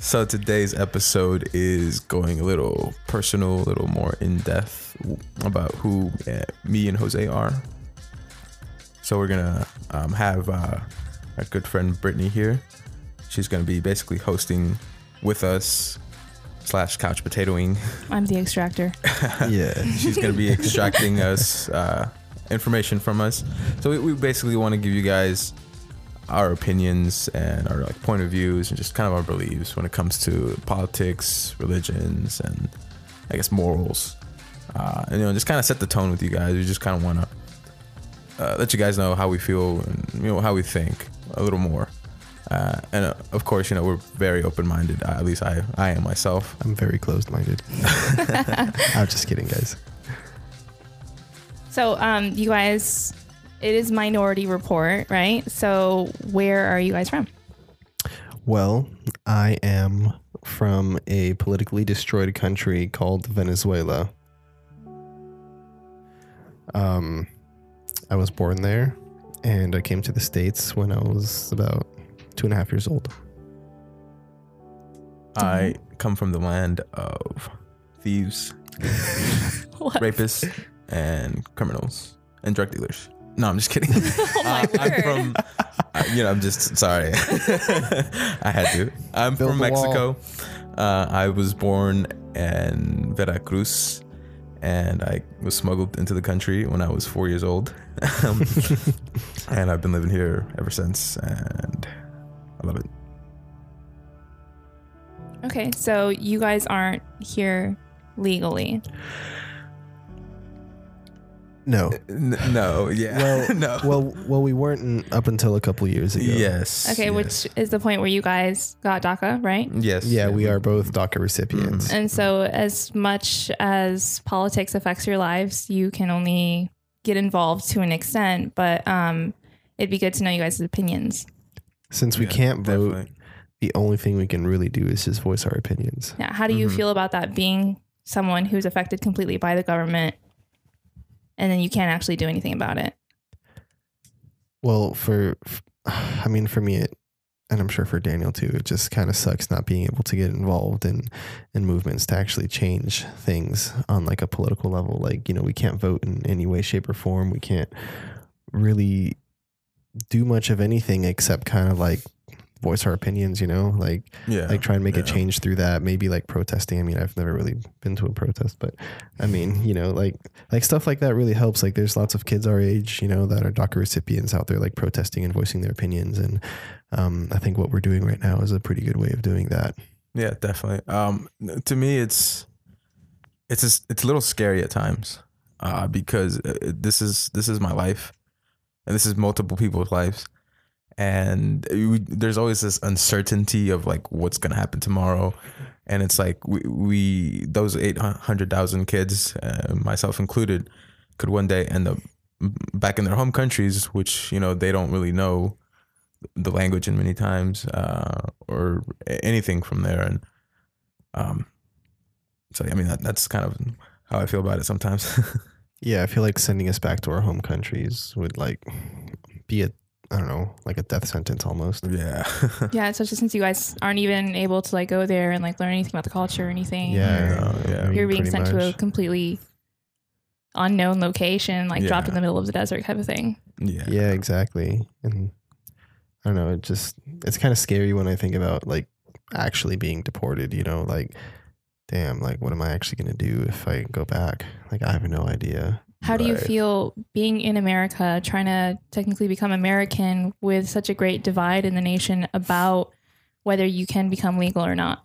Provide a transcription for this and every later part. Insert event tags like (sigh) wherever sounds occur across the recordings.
So today's episode is going a little personal, a little more in depth about who uh, me and Jose are. So we're gonna um, have uh, our good friend Brittany here. She's gonna be basically hosting with us slash couch potatoing. (laughs) I'm the extractor. (laughs) yeah. She's gonna be extracting us uh, information from us. So we, we basically want to give you guys our opinions and our like point of views and just kind of our beliefs when it comes to politics, religions, and I guess morals. Uh, and you know, just kind of set the tone with you guys. We just kind of want to uh, let you guys know how we feel and you know how we think a little more. Uh, and uh, of course, you know we're very open-minded. Uh, at least I, I am myself. I'm very closed-minded. (laughs) I'm just kidding, guys. So, um, you guys, it is Minority Report, right? So, where are you guys from? Well, I am from a politically destroyed country called Venezuela. Um, I was born there, and I came to the states when I was about two and a half years old. I come from the land of thieves, (laughs) rapists, and criminals and drug dealers. No, I'm just kidding. (laughs) Oh my Uh, I'm word. from, uh, you know, I'm just sorry. (laughs) I had to. I'm Build from. Mexico. Uh, I was born in Veracruz, and I was smuggled into the country when I was four years old. (laughs) Um, and I've been living here ever since, and I love it. Okay, so you guys aren't here legally. No. N- no, yeah, Well, (laughs) no. well, well, we weren't in- up until a couple years ago. yes. Okay, yes. which is the point where you guys got DACA, right? Yes. Yeah, we are both DACA recipients. And so, as much as politics affects your lives, you can only get involved to an extent. But um, it'd be good to know you guys' opinions. Since we Yeah, can't vote, definitely. the only thing we can really do is just voice our opinions. Yeah, how do you Mhm. feel about that being someone who's affected completely by the government, and then you can't actually do anything about it? Well, for, (sighs) I mean, for me, it, and I'm sure for Daniel too, it just kind of sucks not being able to get involved in in movements to actually change things on like a political level. Like, you know, we can't vote in any way, shape, or form. We can't really do much of anything except kind of like voice our opinions. You know, like Yeah. like try and make a change through that maybe like protesting i mean i've never really been to a protest but i mean you know like like stuff like that really helps like there's lots of kids our age you know that are daca recipients out there like protesting and voicing their opinions and um, i think what we're doing right now is a pretty good way of doing that Yeah, definitely. Um, to me, it's it's just, it's a little scary at times, uh, because uh, this is this is my life, and this is multiple people's lives, and we, there's always this uncertainty of like what's gonna happen tomorrow, and it's like we, we those eight hundred thousand kids, uh, myself included, could one day end up back in their home countries, which you know they don't really know the language in many times uh, or anything from there. And um so i mean that, that's kind of how i feel about it sometimes. (laughs) Yeah i feel like sending us back to our home countries would like be a i don't know like a death sentence almost. Yeah. (laughs) Yeah, especially since you guys aren't even able to like go there and like learn anything about the culture or anything. yeah Yeah, yeah. I mean, you're being pretty sent to a completely unknown location, like dropped in the middle of the desert, type of thing. yeah. Yeah exactly. And i don't know it just it's kind of scary when i think about like actually being deported you know like damn like what am i actually going to do if i go back? Like i have no idea How do you feel being in America, trying to technically become American with such a great divide in the nation about whether you can become legal or not?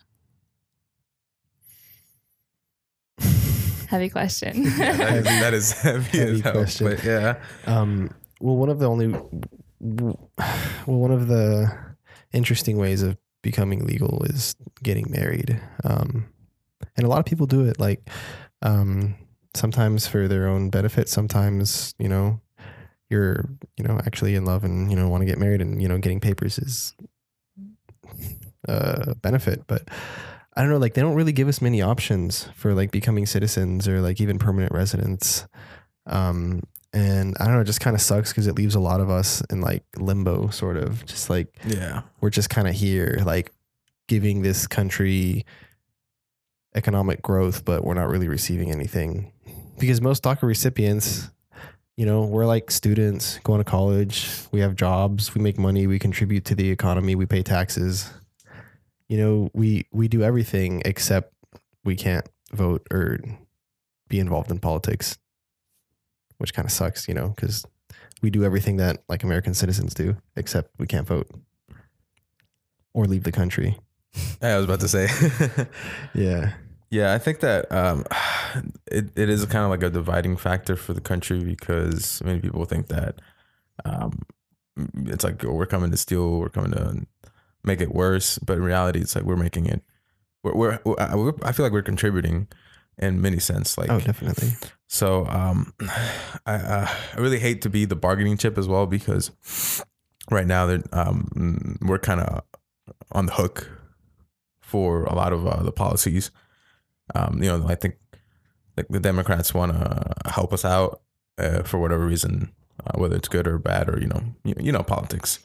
(sighs) Heavy question. (laughs) Yeah, that, is, that is (laughs) heavy, Heavy as hell, question. but yeah um well one of the only well one of the interesting ways of becoming legal is getting married um and a lot of people do it like um sometimes for their own benefit sometimes you know you're you know actually in love and you know want to get married and you know getting papers is a benefit. But i don't know like they don't really give us many options for like becoming citizens or like even permanent residents. Um and i don't know it just kind of sucks because it leaves a lot of us in like limbo sort of. Just like yeah. we're just kind of here like giving this country economic growth, but we're not really receiving anything because most DACA recipients, you know, we're like students going to college. We have jobs. We make money. We contribute to the economy. We pay taxes. You know, we we do everything except we can't vote or be involved in politics, which kind of sucks. You know, because we do everything that like American citizens do, except we can't vote or leave the country. (laughs) I was about to say. (laughs) Yeah. Yeah, I think that um, (sighs) it, it is kind of like a dividing factor for the country because many people think that um, it's like oh, we're coming to steal, we're coming to make it worse, but in reality, it's like we're making it. We're, we're, we're I feel like we're contributing in many sense. Like Oh, definitely. so, um, (sighs) I uh, I really hate to be the bargaining chip as well because right now that um, we're kind of on the hook for a lot of uh, the policies. Um, you know, I think like the Democrats want to help us out uh, for whatever reason, uh, whether it's good or bad or you know, you, you know, politics.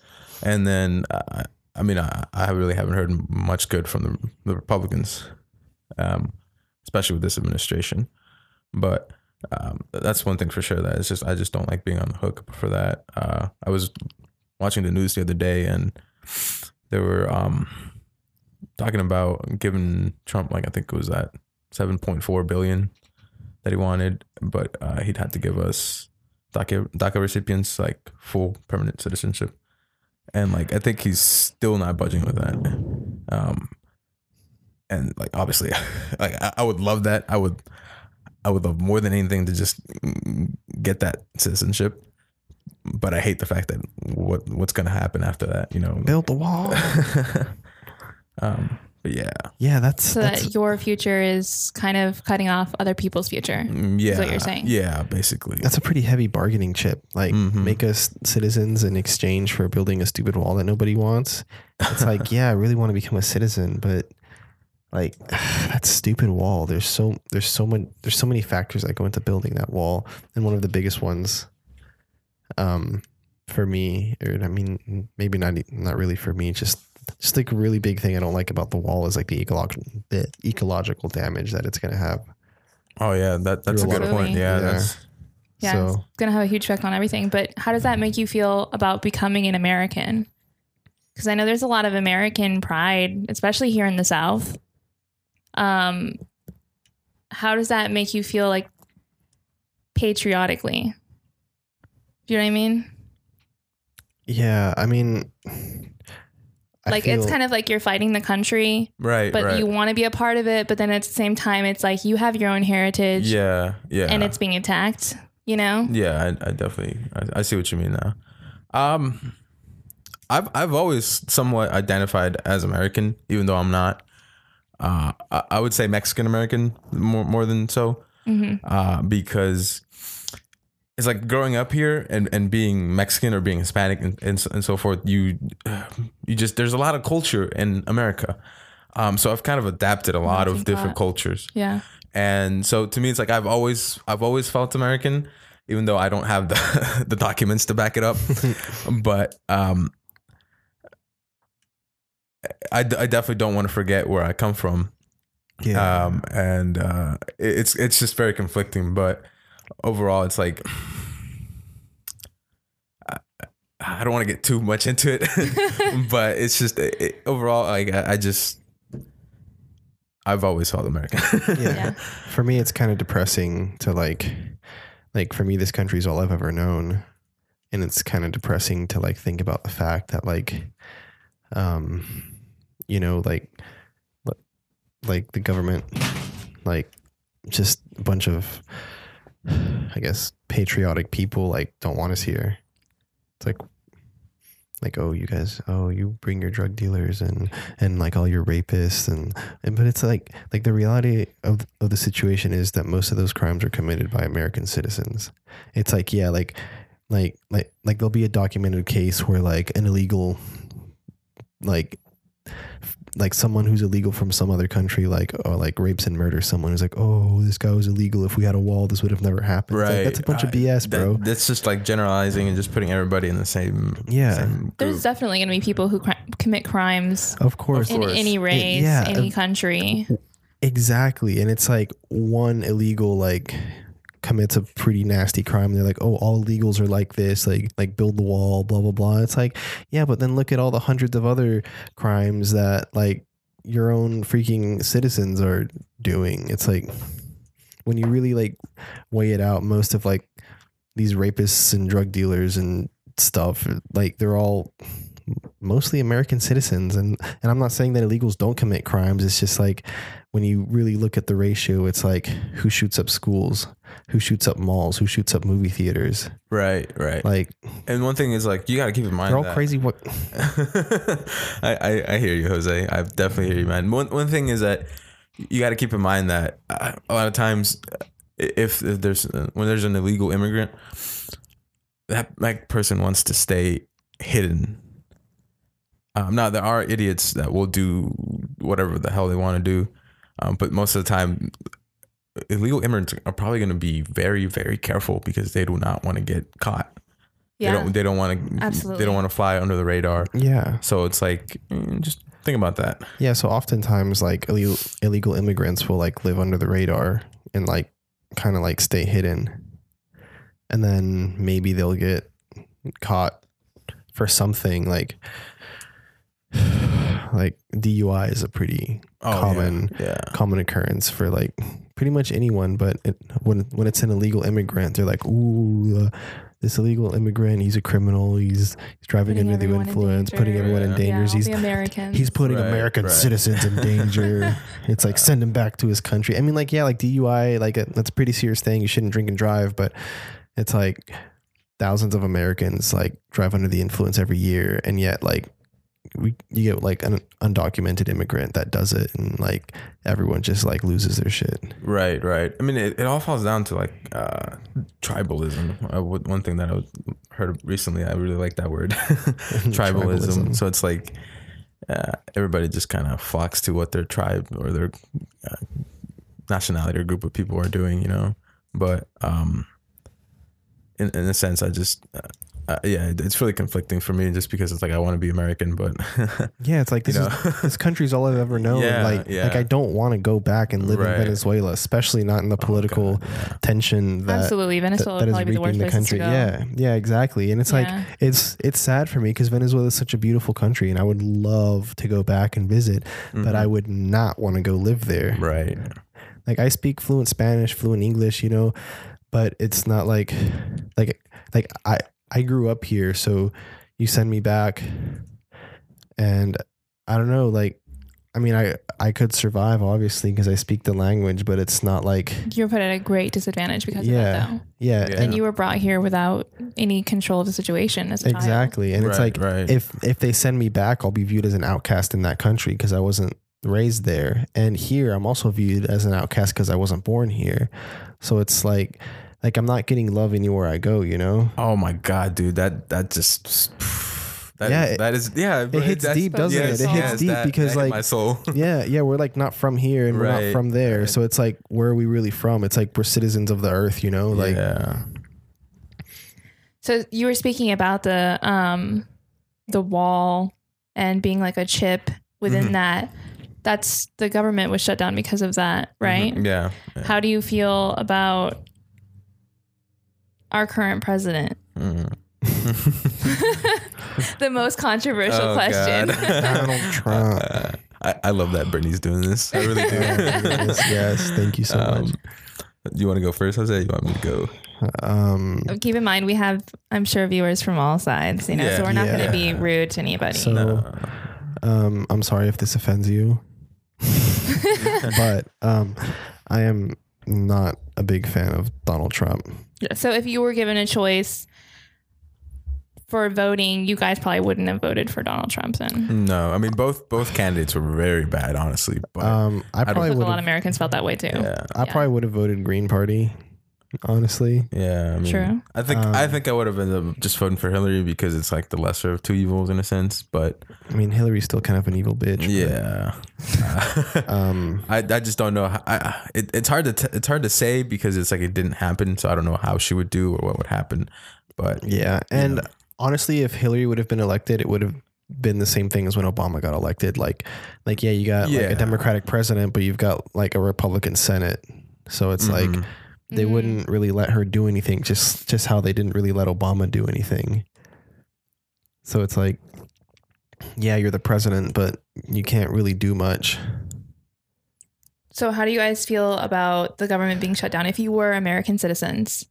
And then, uh, I mean, I, I really haven't heard much good from the, the Republicans, um, especially with this administration. But um, that's one thing for sure. That it's just I just don't like being on the hook for that. Uh, I was watching the news the other day, and there were um, talking about giving Trump like I think it was that seven point four billion that he wanted, but uh, he'd had to give us DACA DACA recipients like full permanent citizenship, and like I think he's still not budging with that. Um, and like obviously, (laughs) like I, I would love that. I would, I would love more than anything to just get that citizenship. But I hate the fact that what what's gonna happen after that. You know, Build the wall. (laughs) um, but yeah, yeah, that's, So that's that your future is kind of cutting off other people's future. Yeah, what you're saying. Yeah, basically. that's a pretty heavy bargaining chip. Like Mhm. make us citizens in exchange for building a stupid wall that nobody wants. It's like, (laughs) yeah, I really want to become a citizen, but like (sighs) that stupid wall. There's so there's so much there's so many factors that go into building that wall, and one of the biggest ones, um, for me, or I mean, maybe not e- not really for me, just just like a really big thing I don't like about the wall is like the ecological the ecological damage that it's gonna have. oh yeah, that that's a Through a good lot point. Yeah, Yeah. that's Yeah, So it's going to have a huge effect on everything. But how does that make you feel about becoming an American? Because I know there's a lot of American pride, especially here in the South. Um, how does that make you feel like patriotically? Do you know what I mean? yeah, I mean, I like it's kind of like you're fighting the country, right. but right. you want to be a part of it. But then at the same time, it's like you have your own heritage, yeah, yeah, and it's being attacked. You know? Yeah, I, I definitely I, I see what you mean now. Um, I've I've always somewhat identified as American, even though I'm not. Uh, I, I would say Mexican American more more than so, hmm uh, because it's like growing up here and, and being Mexican or being Hispanic and, and, so, and so forth. You you just there's a lot of culture in America. Um, so I've kind of adapted a lot of different pot. cultures. Yeah. And so to me, it's like I've always I've always felt American, even though I don't have the (laughs) the documents to back it up. (laughs) but um, I, I definitely don't want to forget where I come from. yeah. Um, and uh, it- it's it's just very conflicting. But overall, it's like I, I don't want to get too much into it, (laughs) but it's just it, it- overall, like I, I just I've always felt American. yeah. Yeah. For me, it's kind of depressing to like, like for me, this country's all I've ever known, and it's kind of depressing to like think about the fact that like, um, you know, like, like the government, like, just a bunch of, (sighs) I guess, patriotic people like don't want us here. It's like. Like oh you guys oh you bring your drug dealers and and like all your rapists and and but it's like like the reality of of the situation is that most of those crimes are committed by American citizens. It's like yeah, like like like like there'll be a documented case where like an illegal like like someone who's illegal from some other country, like or like rapes and murders someone who's like, oh, this guy was illegal. If we had a wall, this would have never happened. It's like, Right. that's a bunch of Uh, BS, that- bro. that's just like generalizing and just putting everybody in the same. Yeah. Same There's definitely going to be people who cri- commit crimes of course, in course. any race, yeah, any uh, country. exactly. And it's like one illegal like commits a pretty nasty crime. They're like, oh, all illegals are like this, like like build the wall, blah blah blah. It's like, yeah, but then look at all the hundreds of other crimes that like your own freaking citizens are doing. It's like when you really like weigh it out, most of like these rapists and drug dealers and stuff, like they're all mostly American citizens. And and I'm not saying that illegals don't commit crimes. It's just like when you really look at the ratio, it's like who shoots up schools, who shoots up malls, who shoots up movie theaters. right, right. Like and one thing is like you got to keep in mind they're all that- crazy. What? (laughs) I, I I hear you, Jose. I definitely hear you, man. One one thing is that you got to keep in mind that uh, a lot of times, if, if there's uh, when there's an illegal immigrant, that that person wants to stay hidden. Um, now there are idiots that will do whatever the hell they want to do, um, but most of the time, illegal immigrants are probably going to be very very careful because they do not want to get caught. Yeah. They don't. They don't want to. Absolutely. They don't want to fly under the radar. Yeah, So it's like mm, just think about that. yeah. So oftentimes, like illegal illegal immigrants will like live under the radar and like kind of like stay hidden, and then maybe they'll get caught for something like (sighs) like DUI is a pretty common Oh, Yeah. common occurrence for like pretty much anyone. But it, when when it's an illegal immigrant, they're like, "Ooh, uh, this illegal immigrant, he's a criminal. He's he's driving Putting under the everyone in influence, putting danger. everyone in danger. yeah, he's the Americans. he's putting Right, American right. citizens in danger. (laughs) it's like send him back to his country. I mean, like yeah, like DUI, like uh, that's a pretty serious thing. You shouldn't drink and drive, but it's like thousands of Americans like drive under the influence every year, and yet like we you get like an undocumented immigrant that does it, and like everyone just like loses their shit. Right. Right. I mean, it, it all falls down to like uh, tribalism. Uh, one thing that I heard recently, I really like that word, (laughs) (laughs) tribalism. Tribalism. So it's like uh, everybody just kind of flocks to what their tribe or their uh, nationality or group of people are doing, you know. But um, in in a sense, I just. Uh, yeah, it's really conflicting for me just because it's like I want to be American, but (laughs) Yeah, it's like you this know, is this country's all I've ever (laughs) known. Yeah, like yeah. like I don't want to go back and live Right. in Venezuela, especially not in the Oh, political God, yeah. tension that Absolutely. Venezuela that would is probably the worst reaping the country. Yeah, yeah, exactly. And it's Yeah. like it's it's sad for me because Venezuela is such a beautiful country, and I would love to go back and visit, but I Mhm. would not want to go live there. right. Like I speak fluent Spanish, fluent English, you know, but it's not like like like I I grew up here, so you send me back, and I don't know, like. I mean, I I could survive obviously because I speak the language, but it's not like You were put at a great disadvantage because Yeah. of that, though. yeah, Yeah. And you were brought here without any control of the situation as a child. exactly, and it's like right. if if they send me back, I'll be viewed as an outcast in that country because I wasn't raised there. And here, I'm also viewed as an outcast because I wasn't born here. So it's like, like I'm not getting love anywhere I go. You know, Oh my god, dude, that that just that Yeah, that is yeah. it hits deep, doesn't it? it? It hits yes, deep that- because that like. my soul. (laughs) yeah, yeah, we're like not from here and we're not from there. right. So it's like, where are we really from? It's like we're citizens of the earth, you know? Like, yeah, So you were speaking about the um the wall and being like a chip within Mhm. that. That's the government was shut down because of that, right? Mhm, Yeah, yeah. How do you feel about our current president? Mhm. (laughs) the most controversial Oh, question. God. (laughs) Donald Trump. Uh, I, I love that Brittany's doing this. I really do. (laughs) yes, yes, thank you so Um, much. You want to go first, Jose? You want me to go? Um, Keep in mind we have I'm sure viewers from all sides, you know, so we're not going to be rude to anybody. So- No. Um, I'm sorry if this offends you, but um, I am not a big fan of Donald Trump. so if you were given a choice for voting, you guys probably wouldn't have voted for Donald Trump then. No, I mean both both candidates were very bad, honestly. But Um, I don't probably I think a lot of. Americans felt that way too. yeah, I yeah. probably would have voted Green Party. Honestly. Yeah, I mean, True. I think I Um, think I would have ended up just voting for Hillary because it's like the lesser of two evils in a sense. But I mean, Hillary's still kind of an evil bitch. yeah, (laughs) Um, (laughs) I, I just don't know. How, I, it, it's hard to t- it's hard to say because it's like it didn't happen, so I don't know how she would do or what would happen. But yeah. And honestly, if Hillary would have been elected, it would have been the same thing as when Obama got elected. Like, like yeah, you got like a Democratic president, but you've got like a Republican Senate. So it's like Mhm. They Mhm. wouldn't really let her do anything. Just just how they didn't really let Obama do anything. So it's like, yeah, you're the president, but you can't really do much. So, how do you guys feel about the government being shut down if you were American citizens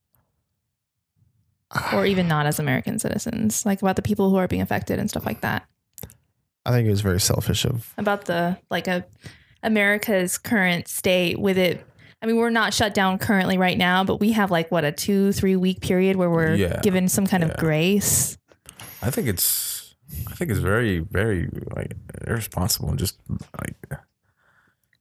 or even not as American citizens? Like about the people who are being affected and stuff like that? I think it was very selfish of About the like a America's current state with it. I mean, we're not shut down currently right now, but we have like what a two, three week period where we're Yeah. given some kind of grace. I think it's I think it's very very like irresponsible and just like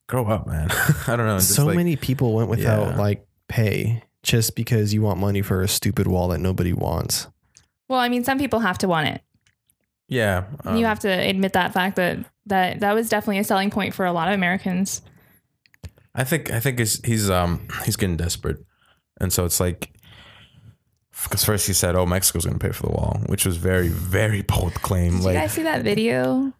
grow up, man. (laughs) I don't know. Just so like, many people went without Yeah. like pay just because you want money for a stupid wall that nobody wants. Well, I mean, some people have to want it. Yeah, um, you have to admit that fact that that that was definitely a selling point for a lot of Americans. I think I think he's he's um he's getting desperate, and so it's like because first he said, "Oh, Mexico's going to pay for the wall," which was very very bold claim. Did you guys see that video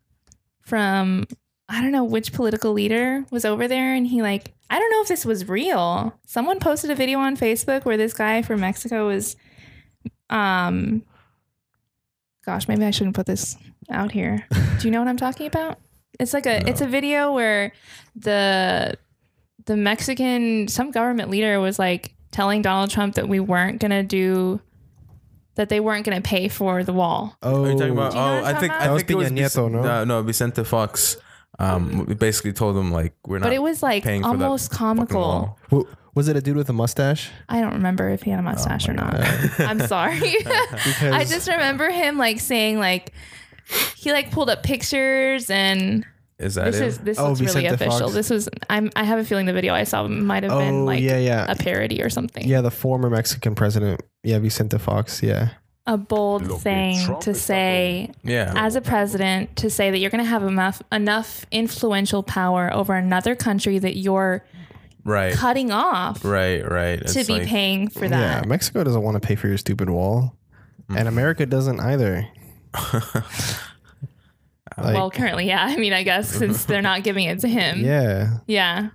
from I don't know which political leader was over there and he like I don't know if this was real. Someone posted a video on Facebook where this guy from Mexico was um gosh, maybe I shouldn't put this out here. (laughs) Do you know what I'm talking about? It's like a it's a video where the the Mexican some government leader was like telling Donald Trump that we weren't going to do that they weren't going to pay for the wall. Oh, Are you talking about? You know Oh, I'm I talking think about? I That was think it was Peña Nieto, Vicen- no? uh, no Vicente Fox. Um, we basically told him like we're not. Paying for it, but it was like paying for that almost comical. wall. Was it a dude with a mustache? I don't remember if he had a mustache my or not. (laughs) I'm sorry. (laughs) I just remember him like saying like he like pulled up pictures and Is that this it? is this Oh, looks really official. Fox. This was I'm I have a feeling the video I saw might have oh been like yeah, yeah, a parody or something. yeah. The former Mexican president, yeah, Vicente Fox, yeah. A bold Look, thing Trump to say yeah. as a president to say that you're going to have enough enough influential power over another country that you're right. cutting off Right. Right. to be like- paying for that. Yeah, that. Mexico doesn't want to pay for your stupid wall, Mm-hmm. and America doesn't either. (laughs) Like, well, currently, yeah. I mean, I guess since they're not giving it to him. (laughs) yeah, Yeah.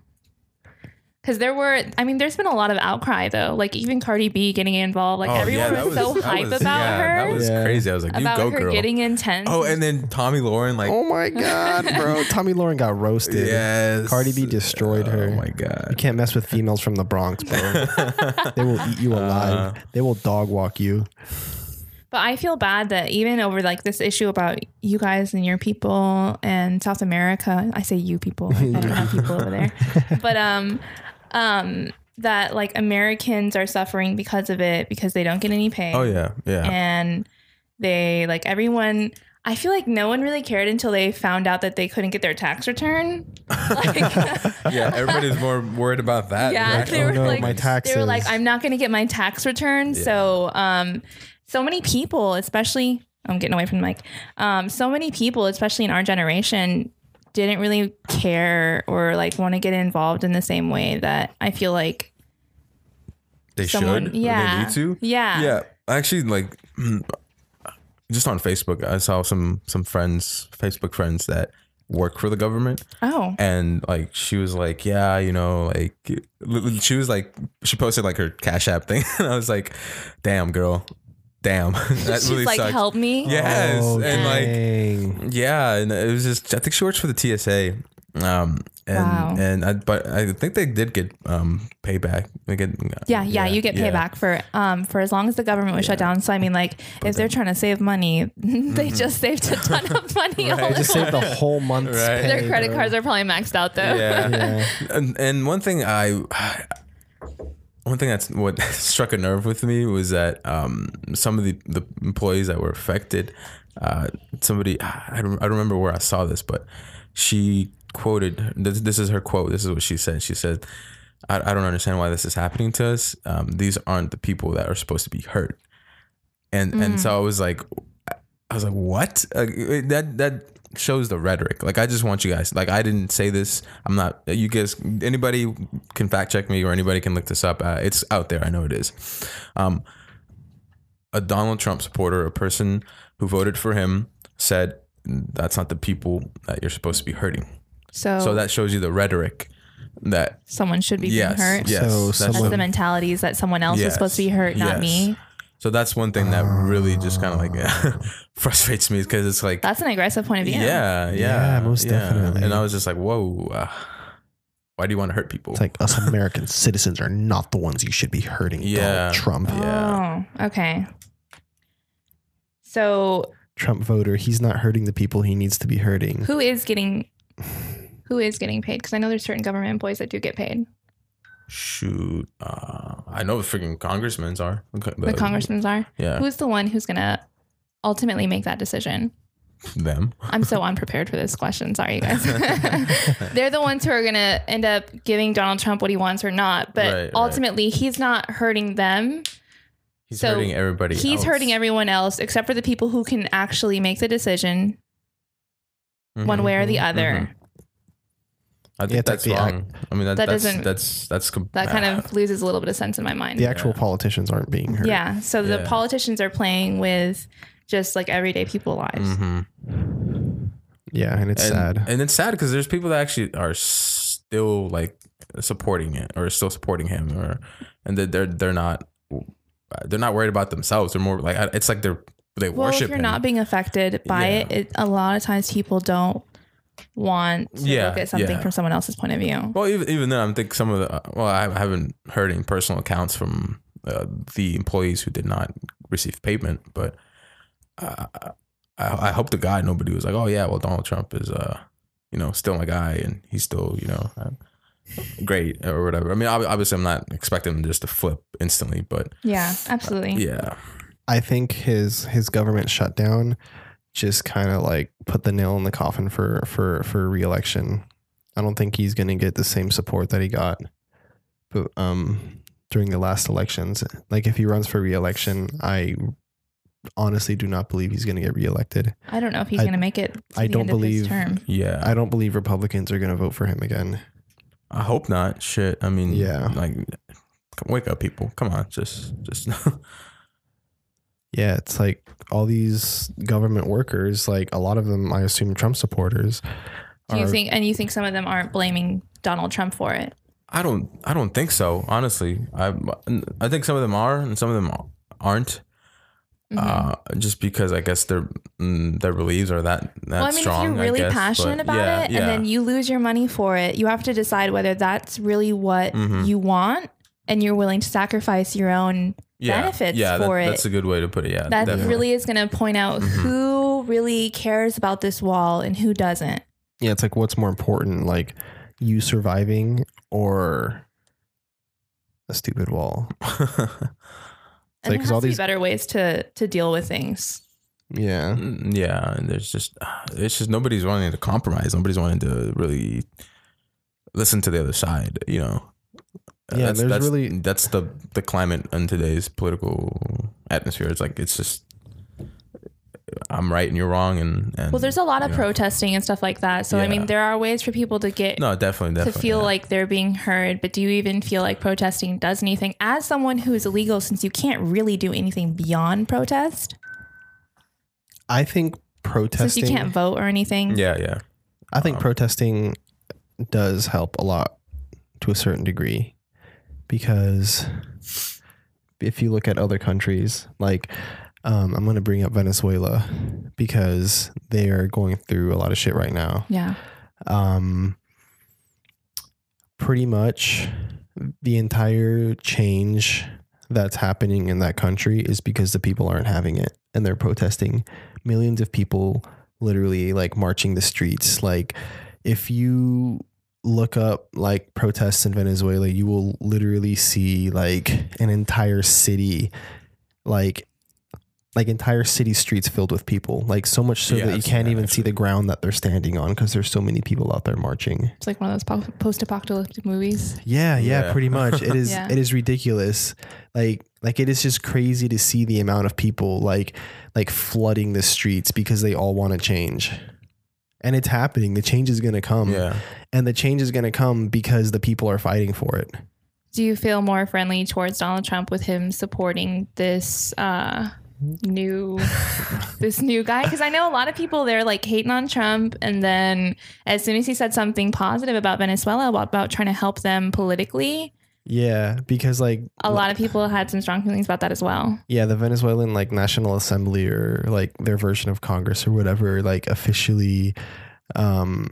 Because there were, I mean, there's been a lot of outcry though. Like even Cardi B getting involved. Like Oh, everyone yeah, that was, so hype was- about yeah, her. That was Yeah. crazy. I was like, you about go, her girl. getting intense. Oh, and then Tomi Lahren, like, Oh my god, bro! (laughs) Tomi Lahren got roasted. yes, Cardi B destroyed oh her. Oh my god, You can't mess with females from the Bronx, bro. (laughs) they will eat you uh, alive. they will dog walk you. But I feel bad that even over like this issue about you guys and your people and South America, I say you people, I (laughs) don't have people over there, but um, um, that like Americans are suffering because of it because they don't get any pay. Oh yeah, yeah. and they like everyone. I feel like no one really cared until they found out that they couldn't get their tax return. Like, (laughs) yeah, everybody's more worried about that. yeah, than they Oh were no, like, my taxes. they were like. I'm not going to get my tax return. So, um, so many people, especially, I'm getting away from the mic. Um, so many people, especially in our generation, didn't really care or like want to get involved in the same way that I feel like they someone, should. yeah, They need to. yeah, Yeah, actually, like (clears throat) just on Facebook, I saw some some friends, Facebook friends that work for the government, Oh, and like she was like, yeah, you know, like she was like, she posted like her Cash App thing, (laughs) and I was like, damn, girl, damn, (laughs) that she's really like, sucks. help me. Yes, Oh, and like yeah, and it was just I think she works for the TSA. Um and Wow. and I but I think they did get um payback. They get Yeah, yeah, you get yeah. payback for um for as long as the government was shut down. So I mean, like, if they're trying to save money, (laughs) they just saved a ton of (laughs) money. all Mm-hmm. Right. Just saved the whole month Right. Their credit cards are probably maxed out though. Yeah. Yeah. and, and one thing I one thing that's what (laughs) struck a nerve with me was that um, some of the, the employees that were affected uh, somebody I don't, I don't remember where I saw this but she quoted this, this is her quote this is what she said she said I, I don't understand why this is happening to us. Um, these aren't the people that are supposed to be hurt. And and so I was like, I was like, what? Uh, that that shows the rhetoric. Like I just want you guys. Like I didn't say this. I'm not. You guys. Anybody can fact check me or anybody can look this up. Uh, it's out there. I know it is. Um, a Donald Trump supporter, a person who voted for him, said that's not the people that you're supposed to be hurting. So, So that shows you the rhetoric that someone should be yes, being hurt. yes, So that's, That's someone- the mentality is that someone else is supposed to be hurt, not Yes. me. So that's one thing that really just kind of like (laughs) frustrates me because it's like That's an aggressive point of view. yeah, yeah, Yeah, most definitely. And I was just like, whoa, uh, why do you want to hurt people? It's like us American (laughs) citizens are not the ones you should be hurting. Yeah. Donald Trump. Yeah. Oh, okay. So Trump voter, he's not hurting the people he needs to be hurting. who is getting who is getting paid? Because I know there's certain government employees that do get paid. Shoot, uh, I know the freaking congressmen's are Okay, The congressmen are. Yeah, Who's the one who's gonna ultimately make that decision? them. I'm so unprepared for this question. Sorry, you guys. (laughs) They're the ones who are going to end up giving Donald Trump what he wants or not. But Right, right. ultimately, he's not hurting them. He's So, hurting everybody. He's else. hurting everyone else except for the people who can actually make the decision one Mhm. way or the other. I think Yeah, it's like that's the act- wrong. I mean, that, That that's doesn't- that's that's com- That kind of loses a little bit of sense in my mind. The actual politicians aren't being hurt. yeah. So the Yeah. politicians are playing with just like everyday people lives. Mhm. Yeah, and it's and, sad. and it's sad because there's people that actually are still like supporting it or still supporting him or and that they're they're not they're not worried about themselves. They're more like it's like they're they Well, worship if you're him. not being affected by Yeah. it, it, a lot of times people don't want to Yeah, look at something yeah. from someone else's point of view. Well, even even then, I think some of the well, I haven't heard any personal accounts from uh, the employees who did not receive payment, but uh, I, I hope to God nobody was like, oh yeah, well Donald Trump is uh you know still my guy and he's still you know uh, great or whatever. I mean, obviously, I'm not expecting him just to flip instantly, but Yeah, absolutely. yeah, I think his his government shutdown just kind of like put the nail in the coffin for for for reelection. I don't think he's going to get the same support that he got, but um during the last elections, like if he runs for reelection, I honestly do not believe he's going to get reelected. I don't know if he's going to make it. To I the don't end of his believe- term. yeah. I don't believe Republicans are going to vote for him again. I hope not. Shit. I mean, Yeah. like wake up, people. Come on, just just (laughs) Yeah, it's like all these government workers, like a lot of them, I assume Trump supporters. Do you are- think? And you think some of them aren't blaming Donald Trump for it? I don't. I don't think so. Honestly, I I think some of them are, and some of them aren't. Mhm. Uh, just because I guess their mm, their beliefs are that that well, I mean, strong. if you're really guess, passionate about yeah, it, yeah. and then you lose your money for it, you have to decide whether that's really what Mhm. you want, and you're willing to sacrifice your own. Yeah, benefits yeah, that- for it. That's a good way to put it. Yeah, That definitely. really is going to point out Mhm. who really cares about this wall and who doesn't. Yeah, it's like what's more important, like you surviving or a stupid wall. (laughs) And like, 'cause there all has be these- better ways to to deal with things. Yeah. Mm, yeah, and there's just it's just nobody's wanting to compromise. Nobody's wanting to really listen to the other side. You know. Yeah, that's, there's that's, really- that's the the climate in today's political atmosphere. It's like it's just I'm right and you're wrong, and, and Well, there's a lot of yeah. protesting and stuff like that. So I mean, there are ways for people to get no, definitely, to feel yeah. like they're being heard. But do you even feel like protesting does anything? As someone who is illegal, since you can't really do anything beyond protest, I think protesting since protesting you can't vote or anything. yeah, yeah, I think Um, protesting does help a lot to a certain degree because if you look at other countries, like um, I'm going to bring up Venezuela because they are going through a lot of shit right now. Yeah. Um, pretty much the entire change that's happening in that country is because the people aren't having it and they're protesting. Millions of people literally like marching the streets. Like if you look up like protests in Venezuela, you will literally see like an entire city like like entire city streets filled with people, like so much so Yeah, that you can't that, even see the ground that they're standing on because there's so many people out there marching. It's like one of those po- post-apocalyptic movies. Yeah, yeah, Yeah. pretty much. It is (laughs) Yeah. it is ridiculous. Like like it is just crazy to see the amount of people like like flooding the streets because they all want to change. And it's happening. The change is going to come. Yeah. And the change is going to come because the people are fighting for it. Do you feel more friendly towards Donald Trump with him supporting this uh, new (laughs) this new guy? Because I know a lot of people they're like hating on Trump, and then as soon as he said something positive about Venezuela about, about trying to help them politically, Yeah, because like a lot of people had some strong feelings about that as well. yeah, the Venezuelan like National Assembly or like their version of Congress or whatever like officially um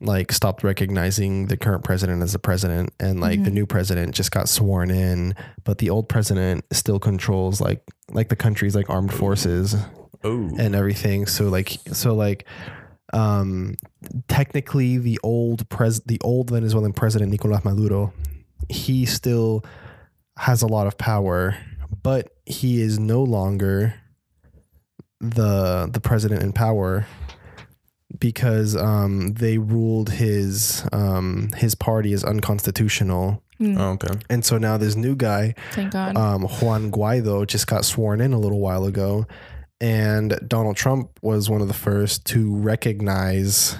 like stopped recognizing the current president as the president and like the new president just got sworn in but the old president still controls like like the country's like armed forces Oh. and everything so like so like um technically the old pres the old Venezuelan president Nicolas Maduro he still has a lot of power but he is no longer the the president in power because um they ruled his um his party as unconstitutional Hmm, Oh, okay. and so now this new guy thank God. um, Juan Guaido just got sworn in a little while ago, and Donald Trump was one of the first to recognize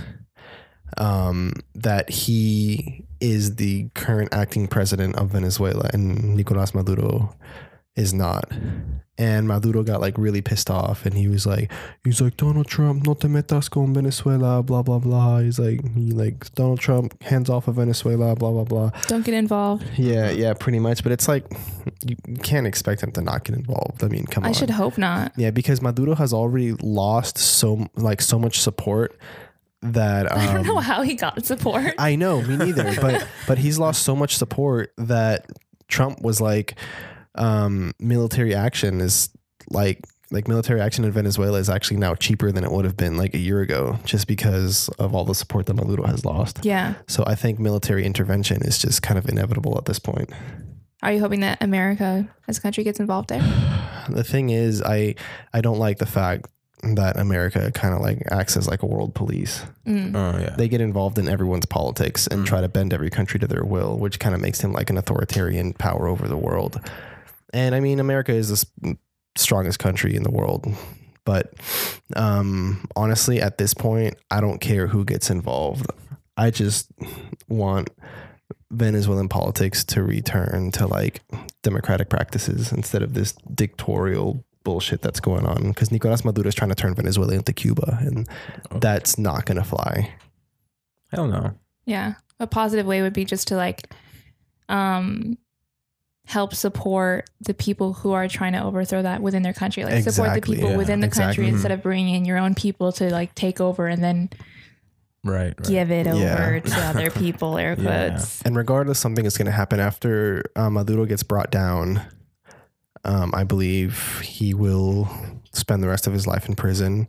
um, that he is the current acting president of Venezuela, and Nicolas Maduro is not. And Maduro got like really pissed off, and he was like, he's like Donald Trump, no te metas con Venezuela, blah blah blah. He's like, he like Donald Trump, hands off of Venezuela, blah blah blah. Don't get involved. Yeah, yeah, pretty much. But it's like you can't expect him to not get involved. I mean, come I on. I should hope not. Yeah, because Maduro has already lost so like so much support that um, I don't know how he got support. I know, me neither. (laughs) but but he's lost so much support that Trump was like, um, military action is like like military action in Venezuela is actually now cheaper than it would have been like a year ago, just because of all the support that Maduro has lost. yeah. So I think military intervention is just kind of inevitable at this point. Are you hoping that America as a country gets involved there? (sighs) The thing is, I I don't like the fact that America kind of like acts as like a world police. Mm. Oh yeah. They get involved in everyone's politics and Mm. try to bend every country to their will, which kind of makes him like an authoritarian power over the world. And I mean, America is the strongest country in the world. But um, honestly, at this point, I don't care who gets involved. I just want Venezuelan politics to return to like democratic practices instead of this dictatorial bullshit that's going on. Because Nicolas Maduro is trying to turn Venezuela into Cuba, and Oh. that's not going to fly. I don't know. Yeah. A positive way would be just to like um help support the people who are trying to overthrow that within their country. Like support the people yeah, within the exactly. country instead of bringing in your own people to like take over and then Right. right. give it over to (laughs) other people, air Yeah. quotes. And regardless, something is going to happen after uh, Maduro gets brought down. Um, I believe he will spend the rest of his life in prison.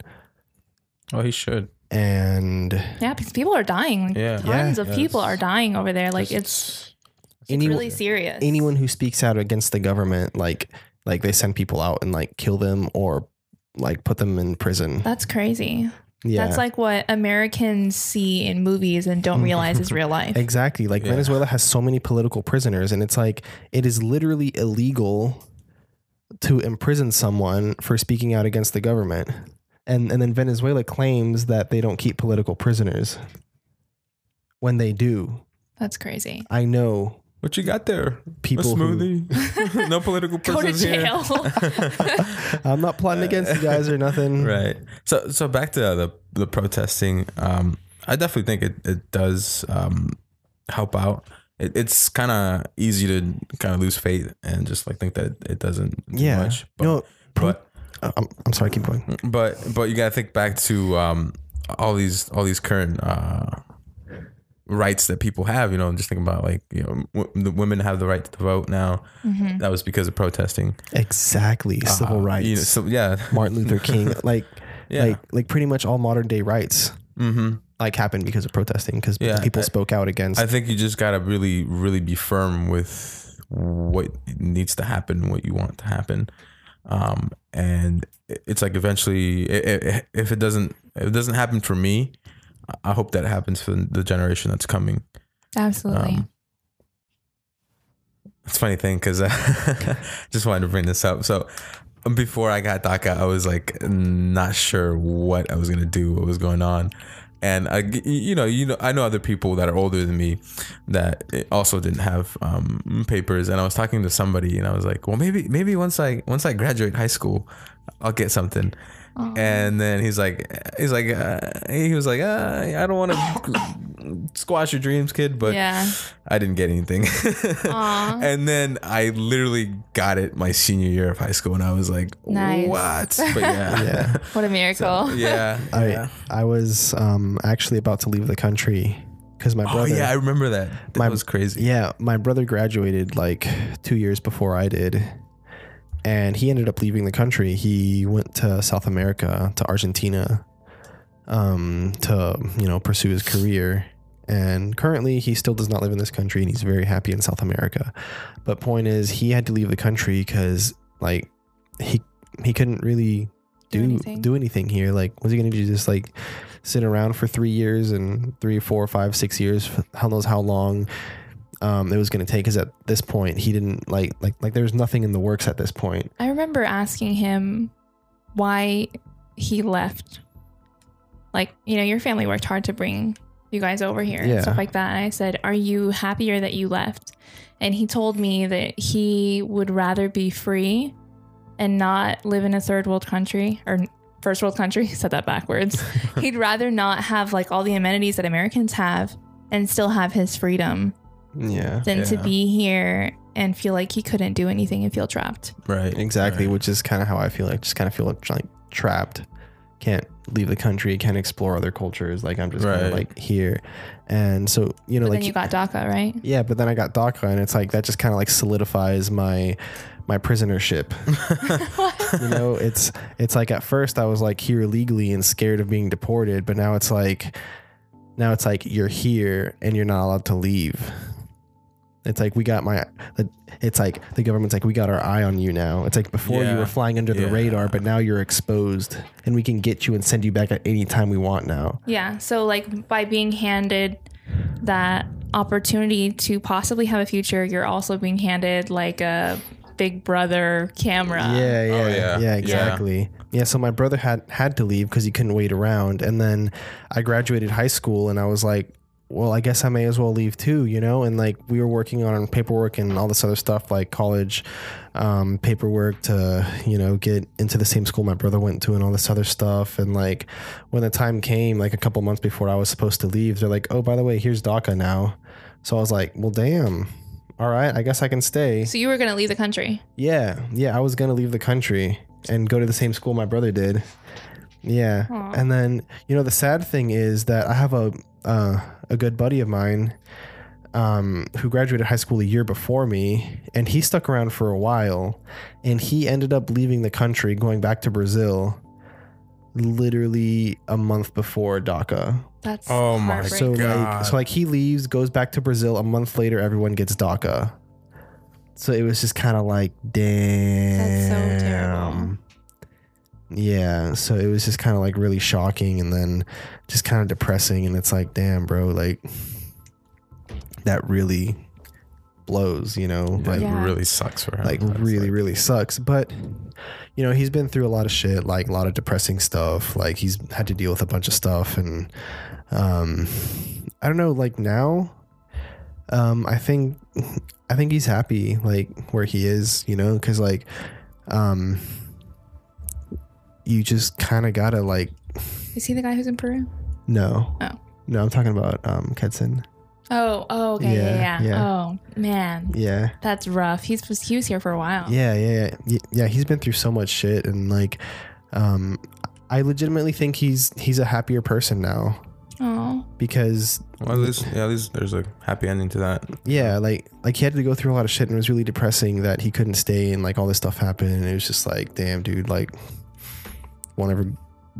Oh, he should. And Yeah, because people are dying. Like, Yeah. Tons Yeah. of Yeah, people are dying over there. Like it's it's Any- really serious. anyone who speaks out against the government, like like they send people out and like kill them or like put them in prison. That's crazy. Yeah, That's like what Americans see in movies and don't (laughs) realize is real life. Exactly. Like Yeah. Venezuela has so many political prisoners, and it's like it is literally illegal to imprison someone for speaking out against the government. And and then Venezuela claims that they don't keep political prisoners. When they do. That's crazy. I know What you got there? people a who smoothie. (laughs) (laughs) no political Go to prisoners here. jail. (laughs) I'm not plotting against you guys or nothing. right. So so back to the the protesting. Um, I definitely think it it does um help out. It, it's kind of easy to kind of lose faith and just like think that it doesn't do Yeah. much. But, no, pro- but I'm, I'm sorry, keep going. but but you gotta think back to um all these all these current uh rights that people have you know just think about like you know w- the women have the right to vote now Mhm. that was because of protesting Exactly. Civil Uh, rights. you know, so yeah Martin Luther King. (laughs) Like yeah like like pretty much all modern day rights mm-hmm. Like happened because of protesting because Yeah, people I- spoke out against i think you just gotta really really be firm with what needs to happen what you want to happen um, and it's like eventually, i- i- if it doesn't, if it doesn't happen for me, I hope that happens for the generation that's coming. Absolutely. Um, it's a funny thing because (laughs) I just wanted to bring this up. So before I got DACA, I was like not sure what I was gonna do, what was going on, and I, you know, you know, I know other people that are older than me that also didn't have um, papers, and I was talking to somebody, and I was like, well, maybe, maybe once I once I graduate high school, I'll get something. Aw. And then he's like, he's like, uh, he was like, uh, I don't want to (laughs) squash your dreams, kid, but yeah. I didn't get anything. (laughs) And then I literally got it my senior year of high school, and I was like, Nice. what? (laughs) But yeah, Yeah. What a miracle. yeah, I yeah. I was um, actually about to leave the country because my brother. Oh brother. yeah, I remember that. That My- was crazy. Yeah, my brother graduated like two years before I did. And he ended up leaving the country. He went to South America, to Argentina, um, to, you know, pursue his career. And currently he still does not live in this country and he's very happy in South America. But point is he had to leave the country because like he he couldn't really Do do anything. do anything here. Like, was he gonna do just like sit around for three years and three, four, five, six years? Hell knows how long um, it was gonna take. Because at this point, he didn't like like like there was nothing in the works at this point. I remember asking him why he left. Like, you know, your family worked hard to bring you guys over here Yeah. and stuff like that. And I said, Are you happier that you left? And he told me that he would rather be free and not live in a third world country or first world country. (laughs) He Said that backwards. (laughs) He'd rather not have like all the amenities that Americans have and still have his freedom Yeah, than to be here and feel like he couldn't do anything and feel trapped. Right. exactly. Right. Which is kind of how I feel. like just kind of feel like trapped. Can't leave the country. Can't explore other cultures. Like I'm just kind of like here. And so you know, But like then you got DACA, right? yeah. But then I got DACA, and it's like that just kind of like solidifies my my prisonership. (laughs) you know it's it's like at first i was like here illegally and scared of being deported but now it's like now it's like you're here and you're not allowed to leave it's like we got my it's like the government's like we got our eye on you now it's like before you were flying under the Yeah. radar but now you're exposed and we can get you and send you back at any time we want now Yeah. So, like, by being handed that opportunity to possibly have a future, you're also being handed like a big brother camera. yeah, yeah, Oh, yeah, yeah. Yeah. exactly. Yeah. so my brother had had to leave because he couldn't wait around, and then I graduated high school, and I was like, well, I guess I may as well leave too, you know. And like we were working on paperwork and all this other stuff, like college um, paperwork to you know get into the same school my brother went to, and all this other stuff. And like when the time came, like a couple months before I was supposed to leave, they're like, oh, by the way, here's DACA now. So I was like, well, damn. All right, I guess I can stay. So, you were going to leave the country. Yeah, yeah, I was gonna leave the country and go to the same school my brother did. Yeah, Aw. and then you know the sad thing is that I have a uh, a good buddy of mine um, who graduated high school a year before me, and he stuck around for a while, and he ended up leaving the country, going back to Brazil, literally a month before DACA. That's Oh my heartbreaking. So God. like, so like he leaves, goes back to Brazil. A month later, everyone gets DACA. So it was just kind of like, damn. That's so terrible. Yeah. So it was just kind of like really shocking, and then just kind of depressing. And it's like, damn, bro, like that really blows. You know, That like Yeah. really sucks for him. like That's really really sucks but you know he's been through a lot of shit like a lot of depressing stuff like he's had to deal with a bunch of stuff and um i don't know like now um i think i think he's happy like where he is you know because like um you just kind of gotta like Is he the guy who's in Peru? no Oh. no i'm talking about um kedson Oh, oh, okay. Yeah, Yeah, yeah. yeah. Oh, man. yeah That's rough. He's was he was here for a while. Yeah, yeah, yeah, yeah. Yeah, he's been through so much shit, and like, um, I legitimately think he's he's a happier person now Oh, because Well, at least, yeah, at least there's a happy ending to that. yeah, like like he had to go through a lot of shit, and it was really depressing that he couldn't stay, and like all this stuff happened, and it was just like, damn, dude, like, won't ever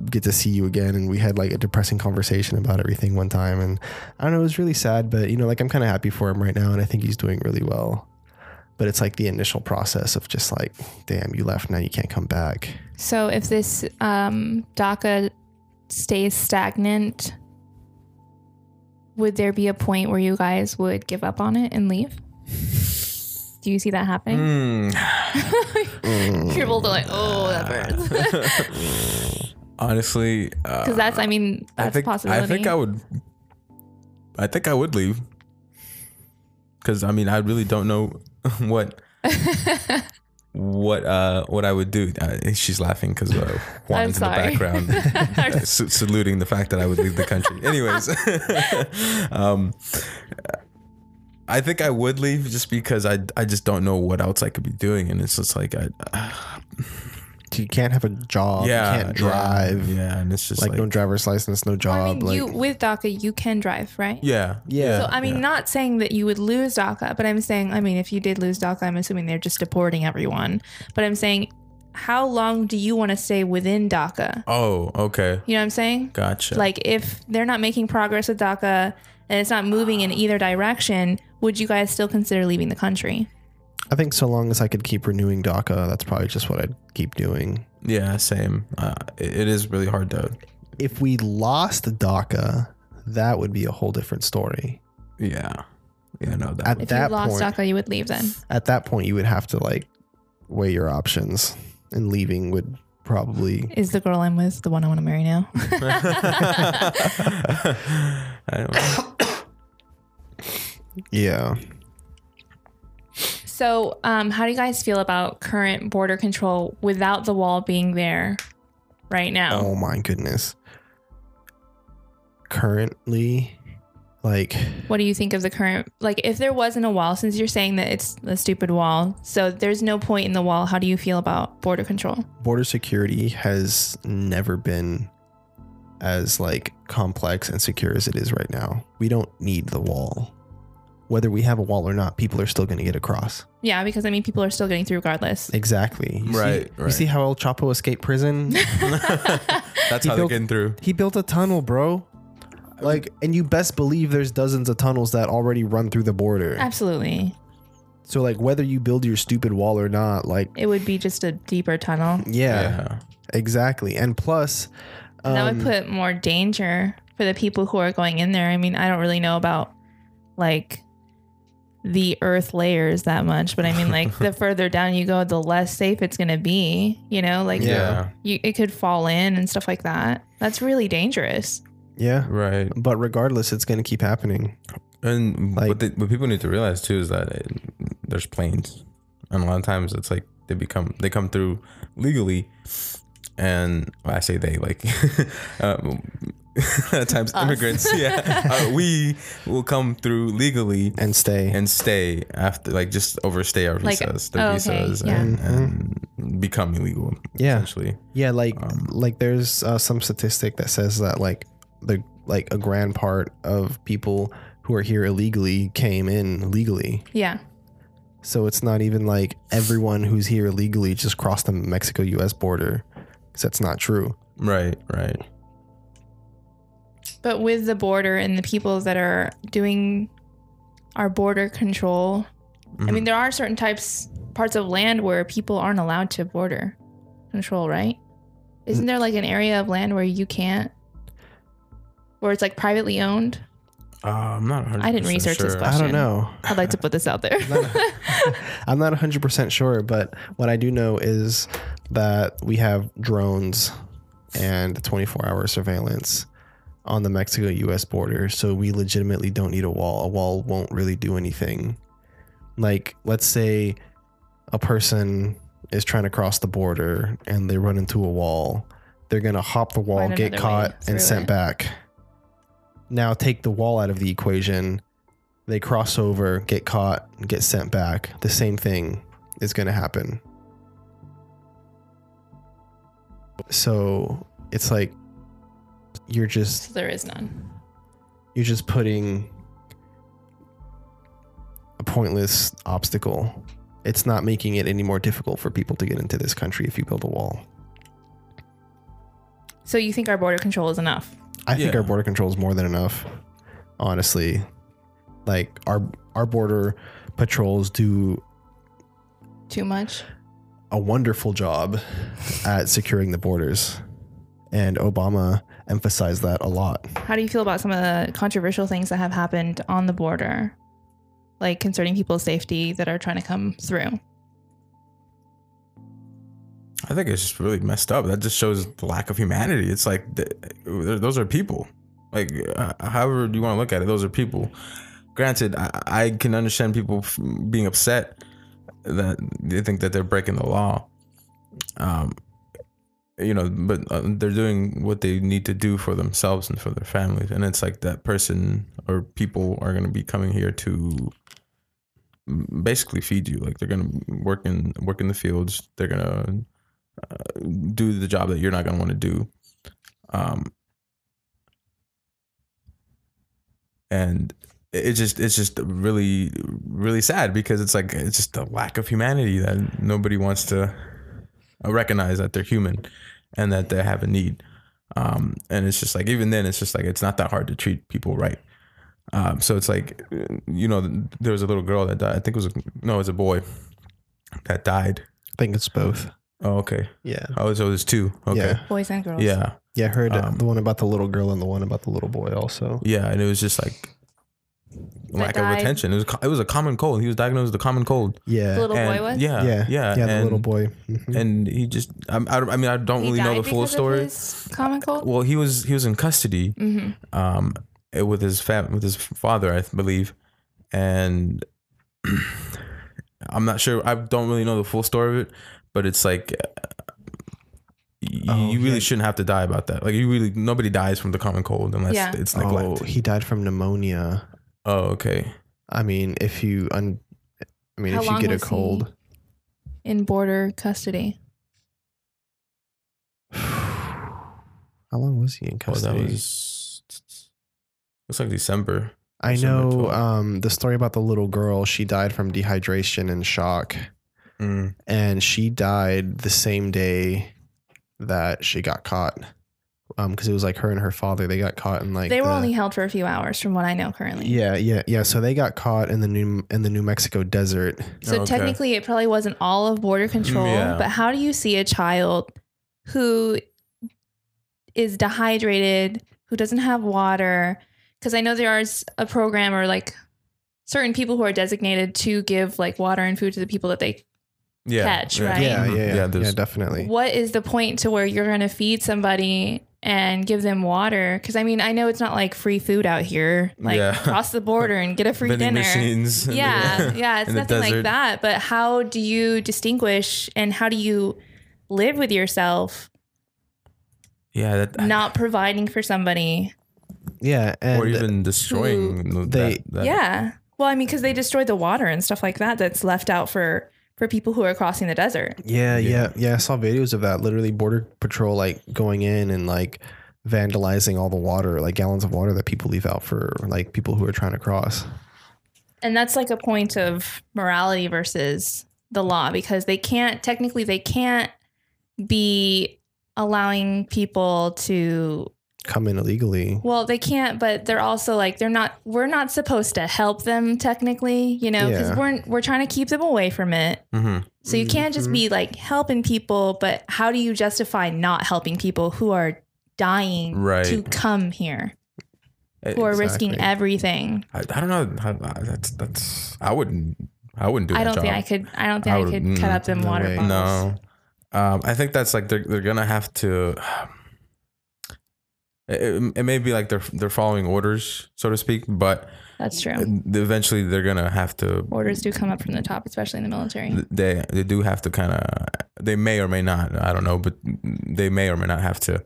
get to see you again, and we had like a depressing conversation about everything one time, and I don't know, it was really sad, but you know, like I'm kind of happy for him right now, and I think he's doing really well. but it's like the initial process of just like, damn, you left, now you can't come back. So if this um, DACA stays stagnant, would there be a point where you guys would give up on it and leave? Do you see that happening? Mm, (laughs) You're like, oh, that burns. (laughs) honestly, Because uh, that's, I mean, that's I think a possibility. I think I would. I think I would leave. Because I mean, I really don't know (laughs) what what uh what I would do. Uh, she's laughing because uh, Juan's in the background uh, saluting the fact that I would leave the country. Anyways, um, I think I would leave just because I I just don't know what else I could be doing, and it's just like I (sighs) You can't have a job, yeah you can't drive, yeah, yeah, and it's just like, like, no driver's license, no job. I mean, like, you with DACA, you can drive, right? yeah yeah. So I mean, yeah. not saying that you would lose DACA, but I'm saying, I mean, if you did lose DACA, I'm assuming they're just deporting everyone. But I'm saying, how long do you want to stay within DACA? Oh, okay, You know what I'm saying? gotcha. Like, if they're not making progress with DACA and it's not moving in either direction, would you guys still consider leaving the country? I think so long as I could keep renewing DACA, that's probably just what I'd keep doing. Yeah, same. Uh, it, it is really hard to. If we lost DACA, that would be a whole different story. Yeah, yeah. No, that. At If that you lost point, DACA, you would leave then. at that point, you would have to like weigh your options, and leaving would probably. Is the girl I'm with the one I want to marry now? (laughs) (laughs) (laughs) I don't know. (coughs) Yeah, So, um, how do you guys feel about current border control without the wall being there right now? Oh my goodness. Currently, like, What do you think of the current? Like, if there wasn't a wall, since you're saying that it's a stupid wall, so there's no point in the wall. How do you feel about border control? border security has never been as like complex and secure as it is right now. We don't need the wall. Whether we have a wall or not, people are still going to get across. Yeah, because I mean, people are still getting through regardless. Exactly. You Right, See, You see how El Chapo escaped prison? (laughs) That's He how they're getting through. he built a tunnel, bro. Like, and you best believe there's dozens of tunnels that already run through the border. Absolutely, So, like, whether you build your stupid wall or not, like, it would be just a deeper tunnel. yeah, exactly. And plus, And that um, would put more danger for the people who are going in there. I mean, I don't really know about like the earth layers that much, but I mean, like (laughs) the further down you go, the less safe it's going to be. You know, like Yeah. you, it could fall in and stuff like that. That's really dangerous. yeah. Right. But regardless, it's going to keep happening. And Like- what, they, what people need to realize too is that it, there's planes, and a lot of times it's like they become they come through legally, and well, I say they like um, (laughs) (laughs) at times Us. immigrants. Yeah, (laughs) uh, we will come through legally and stay. and stay after like just overstay our Like, visas, their oh, okay, visas, yeah. and, and become illegal. Yeah. essentially. yeah, like Um, like there's uh, some statistic that says that like the like a grand part of people who are here illegally came in legally. Yeah. So it's not even like everyone who's here illegally just crossed the Mexico U.S. border, because that's not true. Right, right. But with the border and the people that are doing our border control, I mean, there are certain types, parts of land where people aren't allowed to border control, right? Isn't there like an area of land where you can't, where it's like privately owned? Uh, I'm not. 100% I didn't research this sure. question. I don't know. I'd like to put this out there. (laughs) I'm not 100% sure, but what I do know is that we have drones and 24 hour surveillance on the Mexico US border. So we legitimately don't need a wall. A wall won't really do anything. Like, let's say a person is trying to cross the border and they run into a wall. They're going to hop the wall, Find get caught, and sent it. back. Now take the wall out of the equation. They cross over, get caught, get sent back. The same thing is going to happen. So it's like you're just so there is none. you're just putting a pointless obstacle. It's not making it any more difficult for people to get into this country if you build a wall. So you think our border control is enough? I think Yeah. our border control is more than enough. Honestly, like our our border patrols do Too much. A wonderful job at securing the borders. And Obama emphasized that a lot. How do you feel about some of the controversial things that have happened on the border, like concerning people's safety that are trying to come through? I think it's just really messed up. That just shows the lack of humanity. It's like th- those are people. Like uh, however you want to look at it, those are people. Granted, I, I can understand people f- being upset that they think that they're breaking the law. Um, you know, but uh, they're doing what they need to do for themselves and for their families, and it's like that person or people are going to be coming here to basically feed you. Like they're going to work in work in the fields. They're going to uh, do the job that you're not going to want to do. Um, and it just it's just really really sad because it's like it's just a lack of humanity that nobody wants to recognize that they're human and that they have a need. Um, and it's just like even then it's just like it's not that hard to treat people right. Um, so it's like you know there was a little girl that died. I think it was a, no, it was a boy that died. I think it's both. Oh, okay. Yeah. Oh, so there's two. Okay. Yeah. Boys and girls. Yeah. Yeah, I heard uh, Um, the one about the little girl and the one about the little boy also. Yeah, and it was just like lack of died. attention. It was co- it was a common cold. He was diagnosed with a common cold. Yeah. The little And- boy was. Yeah, yeah. yeah, Yeah, the and, little boy. Mhm. And he just, I, I, I mean, I don't He really know the full because of story. his common cold. Well, he was he was in custody, hmm um, eh, with his fam with his father, I believe, and (clears throat) I'm not sure. I don't really know the full story of it, but it's like. uh, y- Oh, you really yeah. shouldn't have to die about that. Like you really, nobody dies from the common cold unless Yeah. it's Oh, he died from pneumonia. Oh, okay. I mean, if you un, I mean, How if you long get a was he- cold, In border custody. (sighs) how long was he in Oh, custody? that was looks like December. I December know 12th. um, the story about the little girl. She died from dehydration and shock, Mm. and she died the same day that she got caught. Um, because it was like her and her father. They got caught in like they were the- only held for a few hours, from what I know currently. Yeah, yeah, yeah. So they got caught in the new in the New Mexico desert. So Okay. technically, it probably wasn't all of border control. Yeah. But how do you see a child who is dehydrated, who doesn't have water? Because I know there is a program or like certain people who are designated to give like water and food to the people that they. Yeah, Catch, yeah. right? Yeah, yeah, yeah, yeah, definitely. What is the point to where you're going to feed somebody and give them water? Because I mean, I know it's not like free food out here. Like Yeah. cross the border and get a free dinner. machines. yeah (laughs) yeah it's nothing like that but how do you distinguish and how do you live with yourself Yeah, that, not providing for somebody Yeah, and or even destroying that, they- that- yeah well i mean because they destroy the water and stuff like that that's left out for for people who are crossing the desert Yeah, Yeah. yeah, yeah. I saw videos of that. Literally, border patrol like going in and like vandalizing all the water, like gallons of water that people leave out for like people who are trying to cross. and that's like a point of morality versus the law because they can't technically they can't be allowing people to Come in illegally. Well, they can't, but they're also like they're not. We're not supposed to help them technically, you know, because Yeah. we're we're trying to keep them away from it. Mhm. So you can't just Mhm. be like helping people, but how do you justify not helping people who are dying Right. to come here, who are risking everything? I, I don't know. how- That's that's. I wouldn't. I wouldn't do. It. I that don't think. I could. I don't think I I, would- could mm, cut up them no water way. bottles. No. Um, I think that's like they're they're gonna have to. It, it may be like they're they're following orders, so to speak, but that's true. eventually they're gonna have to. Orders do come up from the top, especially in the military. They they do have to kind of. They may or may not. I don't know, but they may or may not have to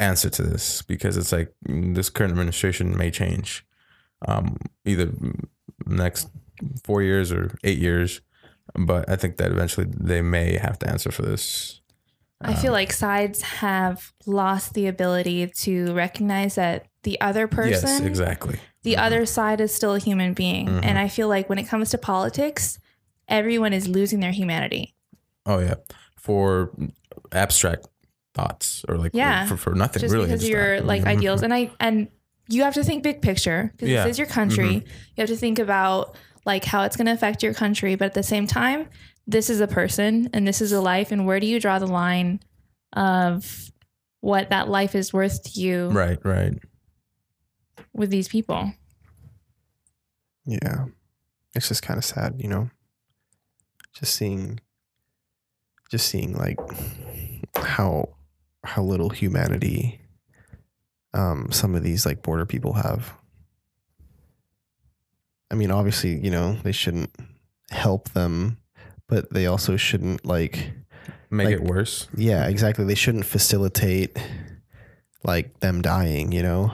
answer to this because it's like this current administration may change, um, either next four years or eight years. But I think that eventually they may have to answer for this. I feel like sides have lost the ability to recognize that the other person Yes, exactly. the Mhm. other side is still a human being. Mhm. And I feel like when it comes to politics, everyone is losing their humanity. Oh yeah, for abstract thoughts or like Yeah. for, for nothing Just really. because your like Mhm. ideals. And I and you have to think big picture because Yeah. Mm-hmm. this is your country. You have to think about like how it's going to affect your country, but at the same time, this is a person and this is a life. And where do you draw the line of what that life is worth to you Right, right. with these people? Yeah. It's just kind of sad, you know. Just seeing just seeing like how how little humanity um some of these like border people have. I mean, obviously, you know, they shouldn't help them, but they also shouldn't like Make Like- it worse. yeah, exactly. They shouldn't facilitate like them dying, you know.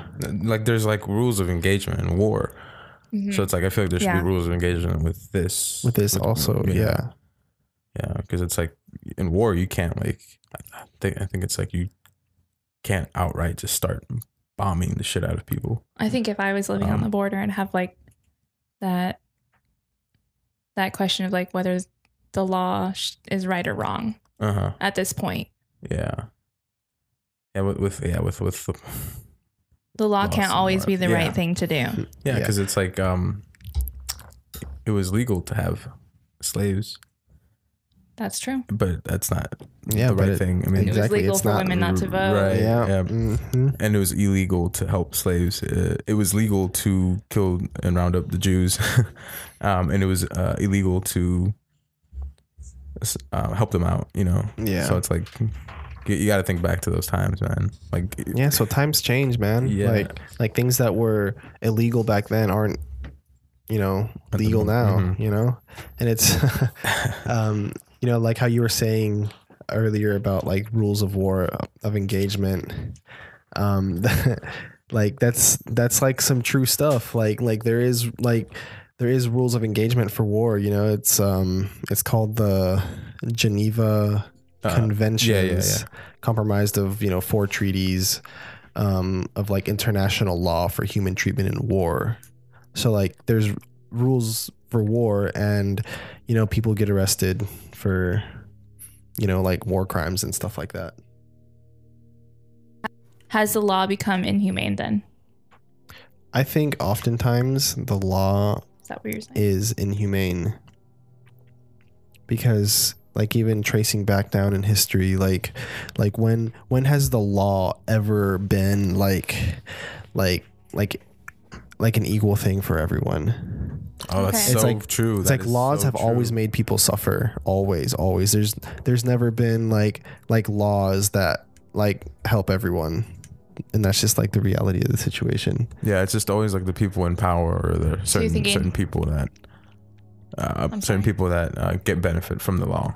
Like there's like rules of engagement in war. Mhm. So it's like I feel like there should Yeah. be rules of engagement with this. With this also, yeah. Yeah, because it's like in war you can't like I think I think it's like you can't outright just start bombing the shit out of people. I think if I was living on Um, the border and have like that that question of like whether the law is right or wrong Uh huh. at this point, Yeah. Yeah, with, with yeah with with the, the law Lost can't in always be the Yeah. right thing to do. (laughs) yeah Yeah. because it's like um it was legal to have slaves, That's true. but that's not Yeah, the right it- thing. I mean, It was Exactly, legal it's for not women not to vote. right. yeah. yeah. mhm. and it was illegal to help slaves. Uh, it was legal to kill and round up the Jews, (laughs) um, and it was uh, illegal to uh, help them out. You know, Yeah. So it's like you, you got to think back to those times, man. Like, Yeah, so times change, man. Yeah. Like like things that were illegal back then aren't you know legal now, mhm. you know? And it's (laughs) (laughs) um you know like how you were saying earlier about like rules of war of engagement um (laughs) like that's that's like some true stuff like like there is like there is rules of engagement for war you know it's um it's called the Geneva Uh, conventions yeah, yeah, yeah. comprised of you know four treaties um, of like international law for human treatment in war so like there's rules for war and you know people get arrested for you know like war crimes and stuff like that Has the law become inhumane then? i think oftentimes the law Is that what you're saying? is inhumane because like even tracing back down in history like like when when has the law ever been like like like like an equal thing for everyone oh, that's Okay. so It's like- true. it's That like laws so have always made people suffer always always there's there's never been like like laws that like help everyone and that's just like the reality of the situation Yeah, it's just always like the people in power or the certain thinking- certain people that uh, certain sorry. people that uh, get benefit from the law.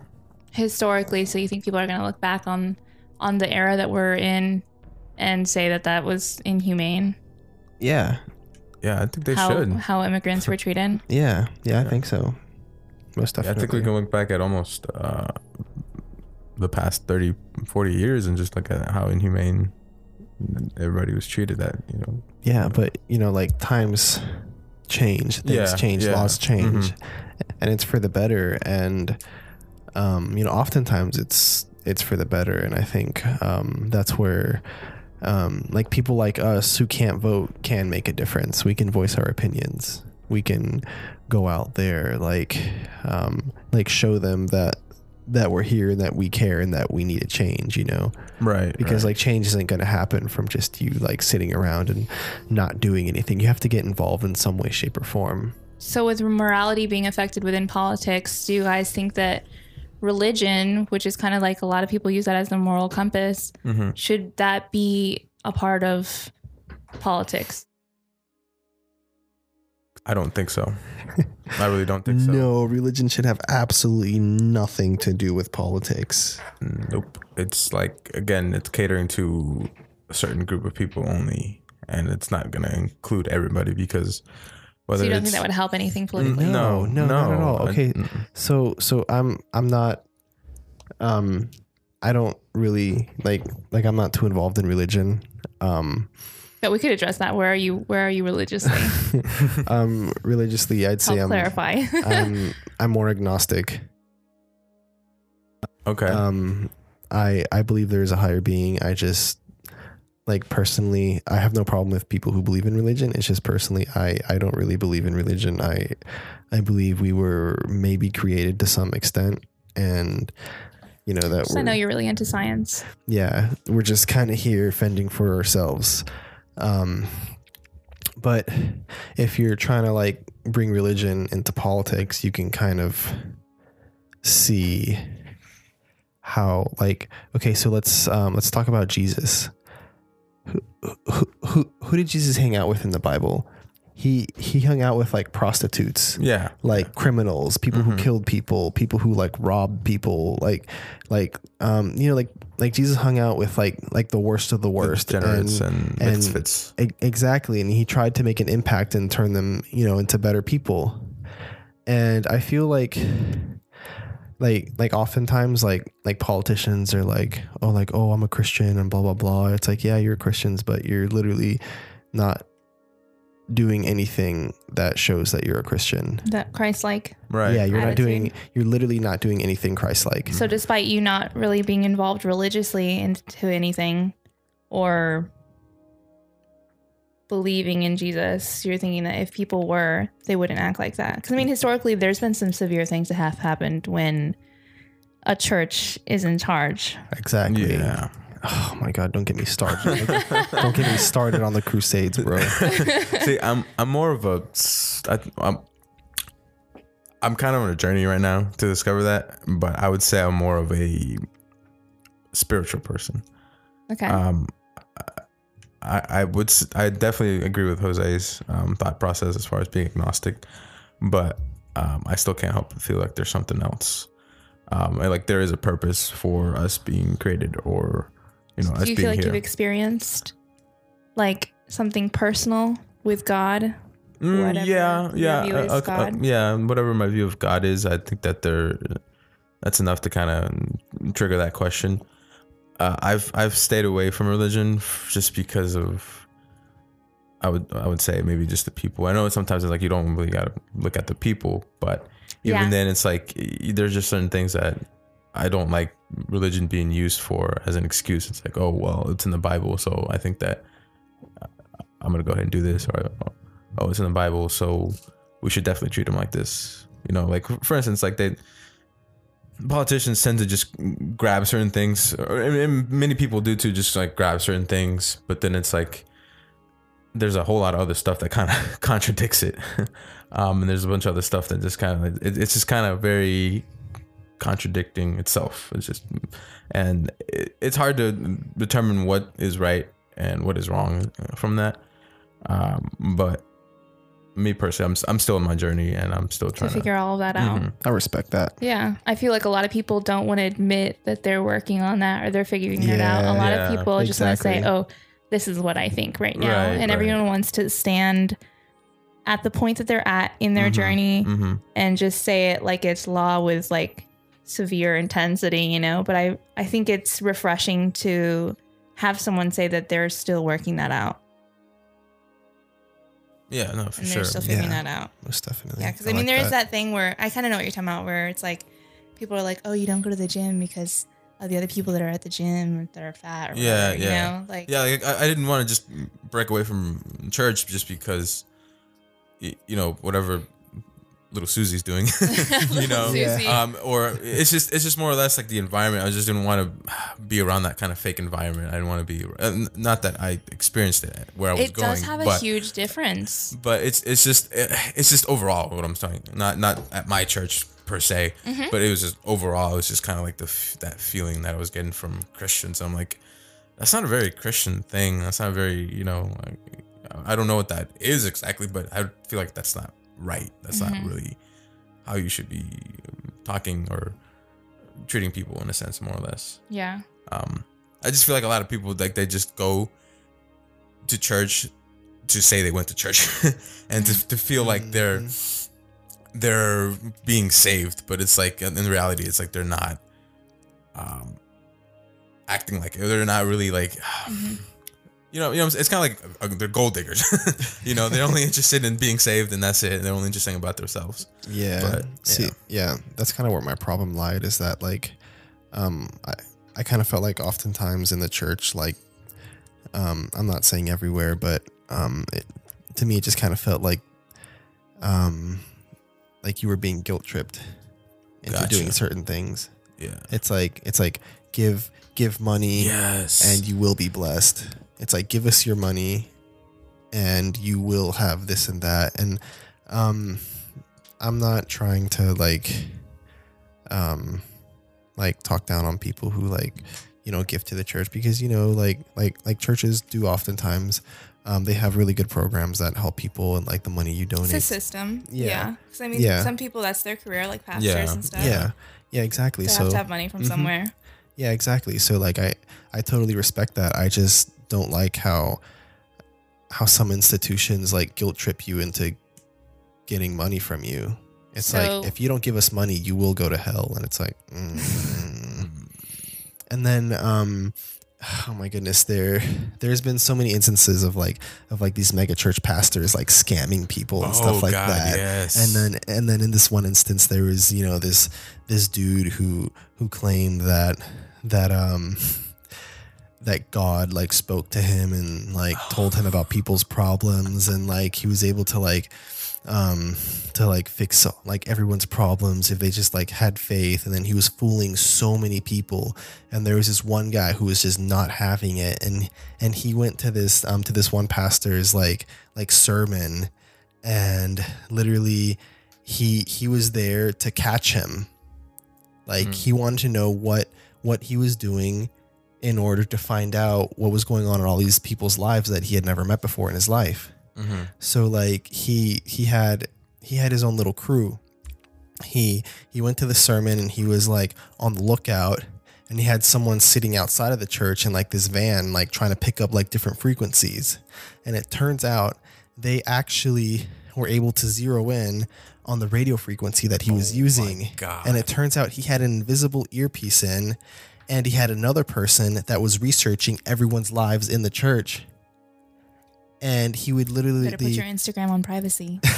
Historically, so you think people are going to look back on on the era that we're in and say that that was inhumane? yeah Yeah, I think they how should. how immigrants were treated? yeah yeah i Yeah. think so most Yeah, I think we can look back at almost uh, the past 30, 40 years and just look at how inhumane everybody was treated. That you know, Yeah, but you know, like times change, things Yeah, change, yeah. laws change, Mhm. and it's for the better. And um, you know, oftentimes it's it's for the better. And I think um, that's where. Um, like people like us who can't vote can make a difference. We can voice our opinions. We can go out there, like, um, like show them that that we're here and that we care and that we need a change. You know, right? because right. like change isn't going to happen from just you like sitting around and not doing anything you have to get involved in some way shape or form So, with morality being affected within politics, do you guys think that religion, which is kind of like a lot of people use that as the moral compass, Mhm. should that be a part of politics? I don't think so. I really don't think so. (laughs) no religion should have absolutely nothing to do with politics Nope. It's like again, it's catering to a certain group of people only, and it's not going to include everybody because whether so, you don't think that would help anything politically? No, no, no, not at all. Okay. so so i'm i'm not um i don't really like like i'm not too involved in religion um But we could address that. Where are you? Where are you religiously? (laughs) um religiously i'd say Help i'm clarify. (laughs) i'm i'm more agnostic okay. um i i believe there is a higher being i just like personally i have no problem with people who believe in religion it's just personally i i don't really believe in religion i i believe we were maybe created to some extent and you know that So I we're, know you're really into science. yeah we're just kind of here fending for ourselves um but if you're trying to like bring religion into politics you can kind of see how like okay so let's um let's talk about jesus. Who who who, who did jesus hang out with in the bible he he hung out with like prostitutes Yeah. like criminals, people who Mhm. killed people, people who like robbed people, like like um you know like like Jesus hung out with like like the worst of the worst Degenerates and, and, and- misfits. exactly and he tried to make an impact and turn them, you know, into better people. And I feel like like like oftentimes like like politicians are like oh like oh I'm a Christian and blah blah blah. It's like yeah, you're Christians but you're literally not doing anything that shows that you're a Christian. That Christ like. Right. Yeah, you're not doing. You're literally not doing anything Christ-like. So despite you not really being involved religiously into anything or believing in Jesus, you're thinking that if people were, they wouldn't act like that. Because I mean, historically, there's been some severe things that have happened when a church is in charge. Exactly. Yeah. Oh my God! Don't get me started. don't get me started on the Crusades, bro. (laughs) See, I'm I'm more of a s- I, I'm I'm kind of on a journey right now to discover that, but I would say I'm more of a spiritual person. Okay. Um, I I would s- I definitely agree with Jose's um, thought process as far as being agnostic, but um, I still can't help but feel like there's something else. Um, like there is a purpose for us being created, or you know, Do you feel like here. you've experienced like something personal with God? Mm, yeah, yeah, uh, uh, God? yeah. Whatever my view of God is, I think that there, that's enough to kind of trigger that question. Uh, I've I've stayed away from religion just because of. I would I would say maybe just the people. I know sometimes it's like you don't really gotta look at the people, but even Yeah. then it's like there's just certain things that I don't like religion being used for as an excuse. It's like oh well it's in the Bible, so I think that uh, I'm gonna go ahead and do this, or oh it's in the Bible, so we should definitely treat them like this. You know, like for instance, like they politicians tend to just grab certain things, and many people do too, just like grab certain things, but then it's like there's a whole lot of other stuff that kind of (laughs) contradicts it, (laughs) um, and there's a bunch of other stuff that just kind of it, it's just kind of very contradicting itself. It's just and it, it's hard to determine what is right and what is wrong from that. Um, but me personally, I'm I'm still in my journey and I'm still trying to. figure all of that out. Mhm. I respect that. Yeah, I feel like a lot of people don't want to admit that they're working on that or they're figuring it out. A lot yeah, of people just want to say, "Oh, this is what I think right now," Right, and right. everyone wants to stand at the point that they're at in their Mhm, journey Mhm. and just say it like it's law with like severe intensity, you know. But I I think it's refreshing to have someone say that they're still working that out Yeah, no, for and sure. they're still figuring Yeah. that out. Most definitely. Yeah, because I, mean, like there is that thing where I kind of know what you're talking about, where it's like people are like, "Oh, you don't go to the gym because of the other people that are at the gym that are fat." Or Yeah, whatever, yeah. You know, like yeah, like, I, I didn't want to just break away from church just because, you know, whatever little Susie's doing, (laughs) (laughs) you know, Yeah. Um, or it's just it's just more or less like the environment. I just didn't want to be around that kind of fake environment. I didn't want to be. uh, Not that I experienced it where I was it going, does have a huge difference. but it's it's just it's just overall what I'm saying. Not not at my church per se, Mm-hmm. but it was just overall. It was just kind of like the that feeling that I was getting from Christians. I'm like, that's not a very Christian thing. That's not very you know. Like, I don't know what that is exactly, but I feel like that's not right. That's Mm-hmm. not really how you should be talking or treating people in a sense, more or less Yeah, um i just feel like a lot of people like they just go to church to say they went to church (laughs) and to, to feel like they're they're being saved but it's like in reality it's like they're not um acting like it. they're not really like (sighs) you know you know it's kind of like uh, they're gold diggers (laughs) you know they're only interested in being saved and that's it they're only interested about themselves Yeah. But, See, yeah. yeah, that's kind of where my problem lied is that like, um, I, I kind of felt like oftentimes in the church, like, Um, I'm not saying everywhere, but um, it, to me, it just kind of felt like, um, like you were being guilt tripped into Gotcha. doing certain things. Yeah. It's like it's like give give money Yes. and you will be blessed. It's like give us your money and you will have this and that. And um I'm not trying to like um like talk down on people who like you know give to the church because you know like like like churches do oftentimes um they have really good programs that help people and like the money you donate. It's a system. Yeah. Yeah. Because I mean, Yeah. some people that's their career, like pastors Yeah. and stuff. Yeah. Yeah, exactly. They so have to have money from Mhm. somewhere. Yeah, exactly. So like I I totally respect that. I just don't like how how some institutions like guilt trip you into getting money from you. It's So- like if you don't give us money, you will go to hell and it's like mm. and then um (sighs) oh my goodness there there's been so many instances of like of like these mega church pastors like scamming people and oh stuff like God, that Yes. and then and then in this one instance there was you know this this dude who who claimed that that um that God like spoke to him and like told him about people's problems and like he was able to like um to like fix like everyone's problems if they just like had faith. And then he was fooling so many people. And there was this one guy who was just not having it. And and he went to this um to this one pastor's like like sermon. And literally he he was there to catch him. Like Mm. he wanted to know what what he was doing in order to find out what was going on in all these people's lives that he had never met before in his life Mhm. so like he he had he had his own little crew he he went to the sermon and he was like on the lookout and he had someone sitting outside of the church in like this van like trying to pick up like different frequencies and it turns out they actually were able to zero in on the radio frequency that he was Oh using God. and it turns out he had an invisible earpiece in and he had another person that was researching everyone's lives in the church and he would literally Better put your Instagram on privacy. (laughs)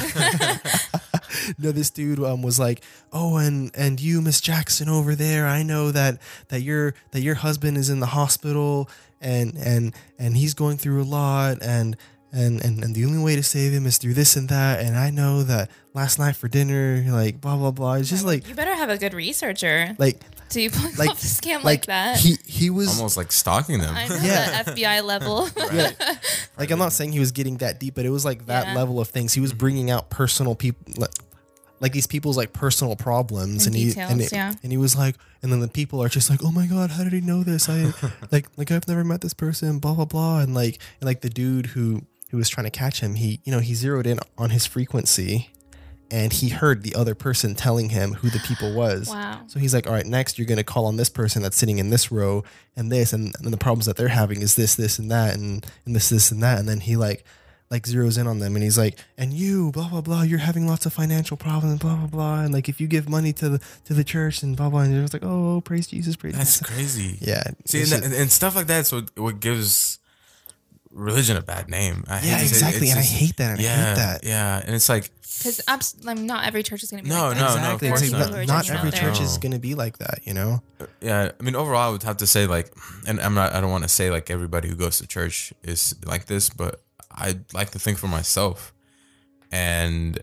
(laughs) no, this dude um, was like, "Oh, and and you, Miss Jackson over there, I know that that your that your husband is in the hospital, and and and he's going through a lot, and and and and the only way to save him is through this and that, and I know that last night for dinner, like blah blah blah. It's just like you better have a good researcher like to (laughs) pull like- off a scam like, like that. he he was Almost like stalking them. I know Yeah. the FBI level. (laughs) yeah. (laughs) like I'm not saying he was getting that deep, but it was like that Yeah. level of things. He was mm-hmm. bringing out personal people, like, like these people's like personal problems, And and, he and, it- yeah. and he was like, and then the people are just like, oh my god, how did he know this? I like like I've never met this person, blah blah blah, and like and like the dude who who was trying to catch him, he you know he zeroed in on his frequency, and he heard the other person telling him who the people was. wow. So he's like, all right, next you're going to call on this person that's sitting in this row and this, and, and the problems that they're having is this, this, and that, and, and this, this, and that. And then he like, like zeroes in on them and he's like, and you, blah, blah, blah, you're having lots of financial problems, blah, blah, blah. And like, if you give money to the, to the church and blah, blah, and it's like, oh, praise Jesus, praise That's Jesus. crazy. Yeah. See, and, just- and, and stuff like that's what what gives religion a bad name. I yeah, to it. exactly. It's And I hate that. And yeah, I hate that. yeah, and it's like Because like, not every church is going to be No, like no, that. no, of course It's There are like, people who not, not every out there. church is going to be like that, you know? Uh, yeah. I mean, overall, I would have to say like, and I'm not. I don't want to say like everybody who goes to church is like this, but I like to think for myself, and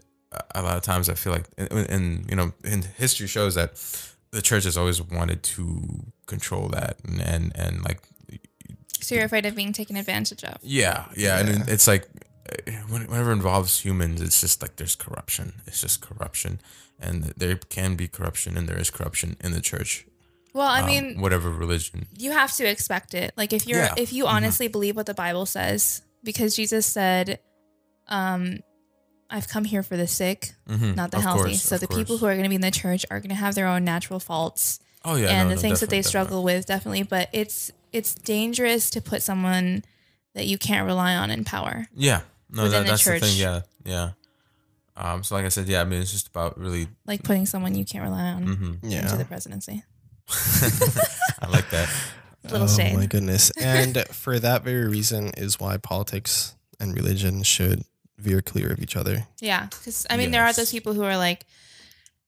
a lot of times I feel like, and, and you know, and history shows that the church has always wanted to control that, and and, and like So you're afraid of being taken advantage of. Yeah, yeah, and it's like uh, whenever it involves humans, it's just like there's corruption. It's just corruption, and there can be corruption, and there is corruption in the church. Well, I um, mean, whatever religion. you have to expect it. Like if you're Yeah. if you Mhm. honestly believe what the Bible says, because Jesus said, um, I've come here for the sick, Mhm, not the of healthy. course, so of the people who are going to be in the church are going to have their own natural faults oh yeah, and no, the no, things that they definitely, struggle with, definitely. But it's it's dangerous to put someone that you can't rely on in power. Yeah, no, that, the that's the thing. Yeah, yeah. Um, so like I said, yeah, I mean, it's just about really. Like putting someone you can't rely on hmm into the presidency. (laughs) I like that. Little oh shade. my goodness. And for that very reason is why politics and religion should veer clear of each other. Yeah, because I mean, there are those people who are like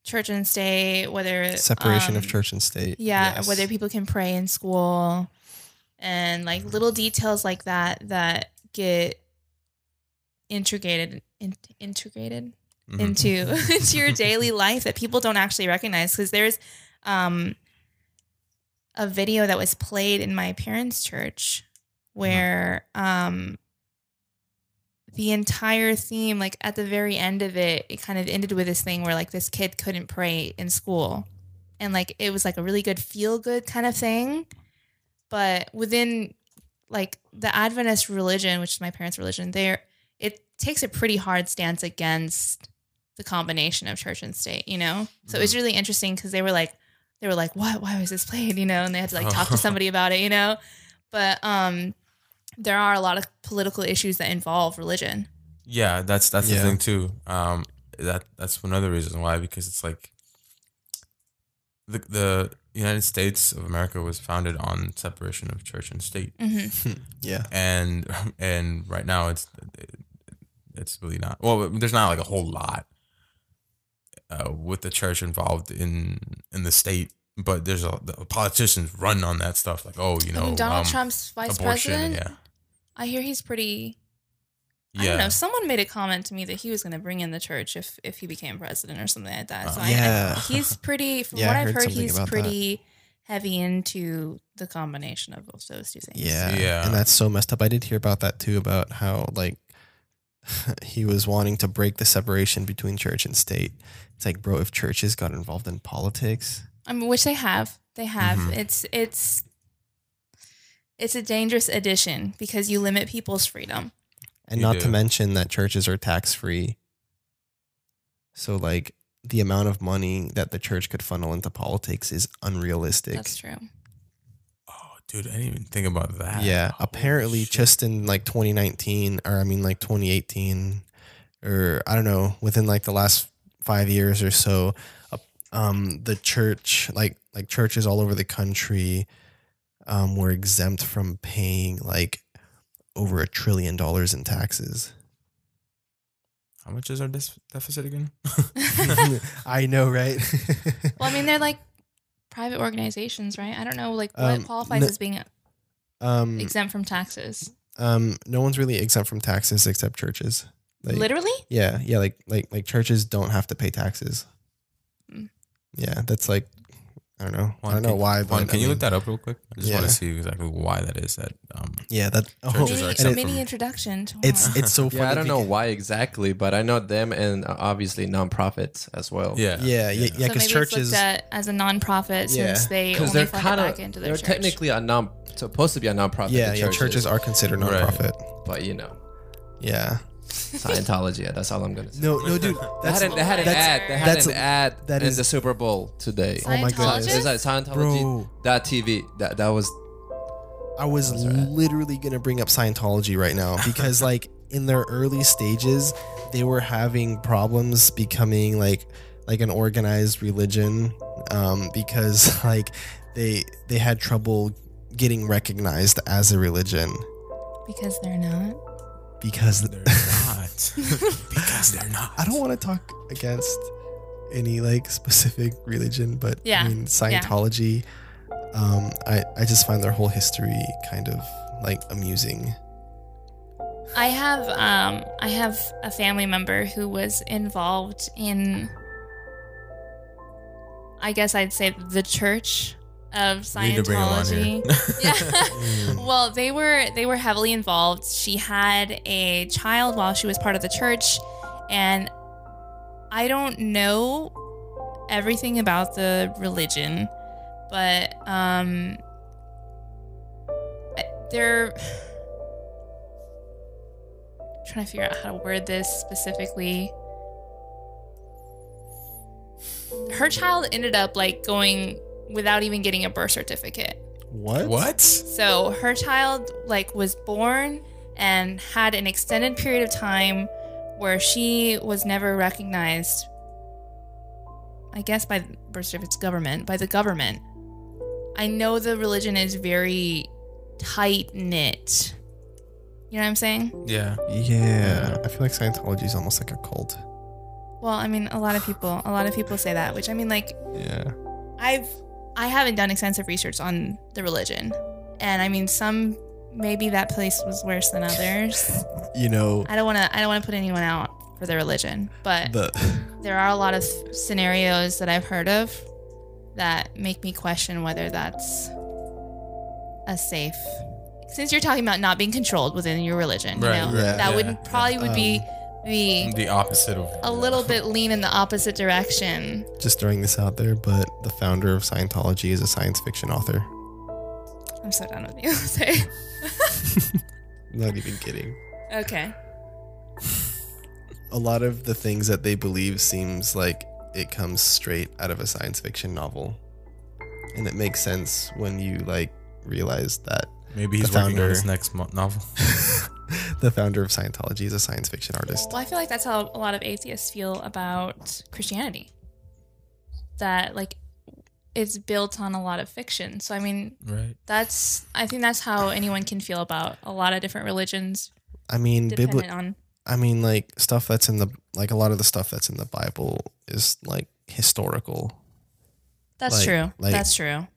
church and state, whether Separation of um, church and state. Yeah, Yes. whether people can pray in school and like little details like that that get integrated in, integrated Mhm. into (laughs) into your daily life that people don't actually recognize. Because there's um a video that was played in my parents church where um the entire theme like at the very end of it it kind of ended with this thing where like this kid couldn't pray in school. And like it was like a really good feel good kind of thing but within like the adventist religion which is my parents religion there it takes a pretty hard stance against the combination of church and state you know? So it was really interesting because they were like they were like what? Why was this played? You know? And they had to like talk to (laughs) somebody about it you know? But um there are a lot of political issues that involve religion. Yeah, that's that's Yeah. the thing too. Um, that that's another reason why because it's like the the United States of America was founded on separation of church and state, hmm (laughs) yeah. and and right now it's it's really not. Well, there's not like a whole lot uh, with the church involved in in the state, but there's a the politicians run on that stuff. Like, oh, you know, I mean, Donald um, Trump's vice abortion. president. Yeah, I hear he's pretty. I don't know. Someone made a comment to me that he was going to bring in the church if if he became president or something like that. So I- I, Yeah. he's pretty. (laughs) From Yeah, what I I've heard heard, he's about that. pretty heavy into the combination of both those two things. Yeah. Yeah. And that's so messed up. I did hear about that too, about how like (laughs) he was wanting to break the separation between church and state. It's like, bro, if churches got involved in politics, I mean, which they have. They have. Mhm. It's it's it's a dangerous addition because you limit people's freedom. And You not to mention that churches are tax free. So like the amount of money that the church could funnel into politics is unrealistic. That's true. Oh, dude, I didn't even think about that. Yeah, Holy apparently shit. just in like 2019 or I mean like 2018 or I don't know, within like the last 5 years or so, uh, um the church like like churches all over the country um were exempt from paying like over a trillion dollars in taxes. How much is our dis- deficit again? (laughs) (laughs) I know, right? (laughs) Well, I mean, they're like private organizations, right? I don't know, like what Um, qualifies no- as being um exempt from taxes. um no one's really exempt from taxes except churches. Like, Literally? Yeah, yeah, like like like churches don't have to pay taxes. Mm. Yeah, that's like I don't know. I don't know can- why. Juan, but can I you mean, look that up real quick? I just want to see exactly why that is. That um, Yeah, that oh, Mini, are and it- mini introduction. To it's Juan. it's so (laughs) funny. Yeah, I don't know why exactly, but I know them and uh, obviously nonprofits as well. yeah, Yeah, yeah, yeah. so Because churches. at as a nonprofit Yeah. since they because only they're fund kind it of they're church. technically a non supposed to be a nonprofit. Yeah, yeah. Churches are considered Right. nonprofit. but you know, Yeah. Scientology. Yeah, that's all I'm gonna say. No, no, dude. They That's had, an, they had an that's- ad. They had that's- an ad that in is- the Super Bowl today. Oh my goodness. Is that Scientology? bro. That TV. That that was I was That's right. literally gonna bring up Scientology right now (laughs) because like in their early stages, they were having problems becoming like like an organized religion um, because (laughs) like they they had trouble getting recognized as a religion because they're not. because they're not (laughs) because they're not. I don't want to talk against any like specific religion, but Yeah, I mean Scientology. Um, I I just find their whole history kind of like amusing. I have um I have a family member who was involved in I guess I'd say the church of You need to bring him on here. Scientology. (laughs) yeah. well, they were they were heavily involved. She had a child while she was part of the church and I don't know everything about the religion, but um they're (sighs) trying to figure out how to word this specifically. Her child ended up like going without even getting a birth certificate. What? what? So her child like was born and had an extended period of time where she was never recognized I guess by birth certificate's government, by the government. I know the religion is very tight knit. You know what I'm saying? Yeah, Yeah, I feel like Scientology is almost like a cult. Well, I mean, a lot of people, a lot of people say that, which I mean, like, Yeah. I've, I haven't done extensive research on the religion, and I mean some maybe that place was worse than others. (laughs) You know, I don't want to I don't want to put anyone out for their religion, but the (laughs) there are a lot of scenarios that I've heard of that make me question whether that's a safe. Since you're talking about not being controlled within your religion, you know, right, that yeah, would yeah. probably would um, be be The opposite of a little bit lean in the opposite direction. just throwing this out there, but the founder of Scientology is a science fiction author. I'm so done with you. (laughs) Sorry. (laughs) Not even kidding. Okay. A lot of the things that they believe seems like it comes straight out of a science fiction novel. And it makes sense when you like realize that Maybe he's the working on his next mo- novel. (laughs) (laughs) the founder of Scientology is a science fiction artist. Well, I feel like that's how a lot of atheists feel about Christianity. That like it's built on a lot of fiction. So I mean, Right. that's I think that's how anyone can feel about a lot of different religions, I mean, dependent bibli- on. I mean, like stuff that's in the like a lot of the stuff that's in the Bible is like historical. That's like- true. like- that's true.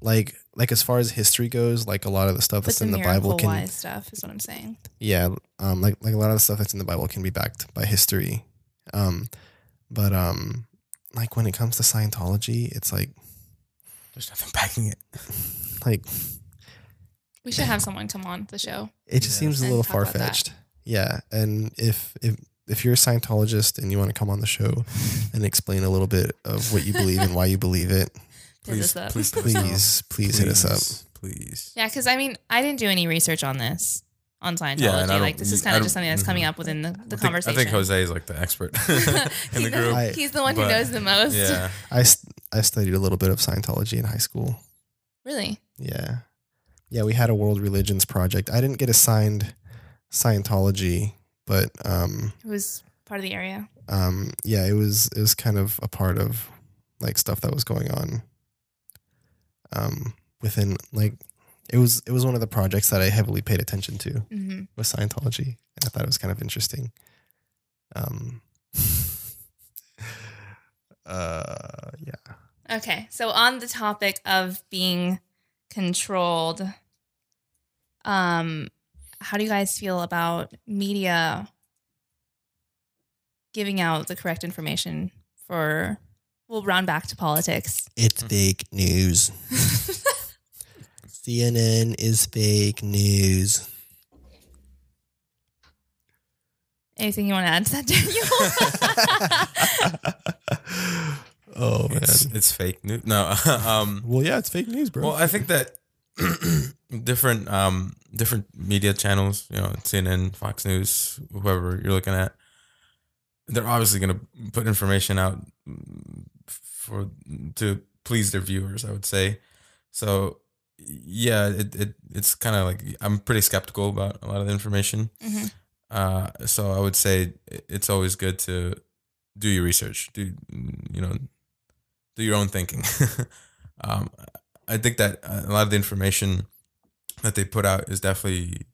Like like as far as history goes, like a lot of the stuff that's in the Bible can wise stuff is what I'm saying. yeah, um like like a lot of the stuff that's in the Bible can be backed by history. Um but um like when it comes to Scientology, it's like There's nothing (laughs) backing it. (laughs) like We should have someone come on the show. it just Yeah. seems a little far fetched. Yeah, and if if if you're a Scientologist and you want to come on the show (laughs) and explain a little bit of what you believe and why you believe it, Hit Please, us up. please, (laughs) let us please please hit us up. Please. Yeah, because I mean, I didn't do any research on this on Scientology. Yeah, like this is kind of just something that's coming mhm. up within the, the I think, conversation. I think Jose is like the expert (laughs) (laughs) in the group. I- He's the one who knows the most. yeah. I st- I studied a little bit of Scientology in high school. Really? Yeah. Yeah, we had a world religions project. I didn't get assigned Scientology, but um It was part of the area. um yeah, it was it was kind of a part of like stuff that was going on um within like it was it was one of the projects that I heavily paid attention to hmm with Scientology and I thought it was kind of interesting. Um (laughs) uh yeah. Okay, so on the topic of being controlled, um, how do you guys feel about media giving out the correct information for? We'll round back to politics. It's fake news. (laughs) CNN is fake news. Anything you want to add to that, Daniel? (laughs) oh man. It's, it's fake news. No. (laughs) um, well, yeah, it's fake news, bro. well, I think that (clears throat) different um, different media channels, you know, CNN, Fox News, whoever you're looking at, they're obviously going to put information out for to please their viewers. I would say. So yeah, it, it it's kind of like I'm pretty skeptical about a lot of the information. Mhm. Uh, so I would say it's always good to do your research. Do you know? Do your own thinking. (laughs) um, I think that a lot of the information that they put out is definitely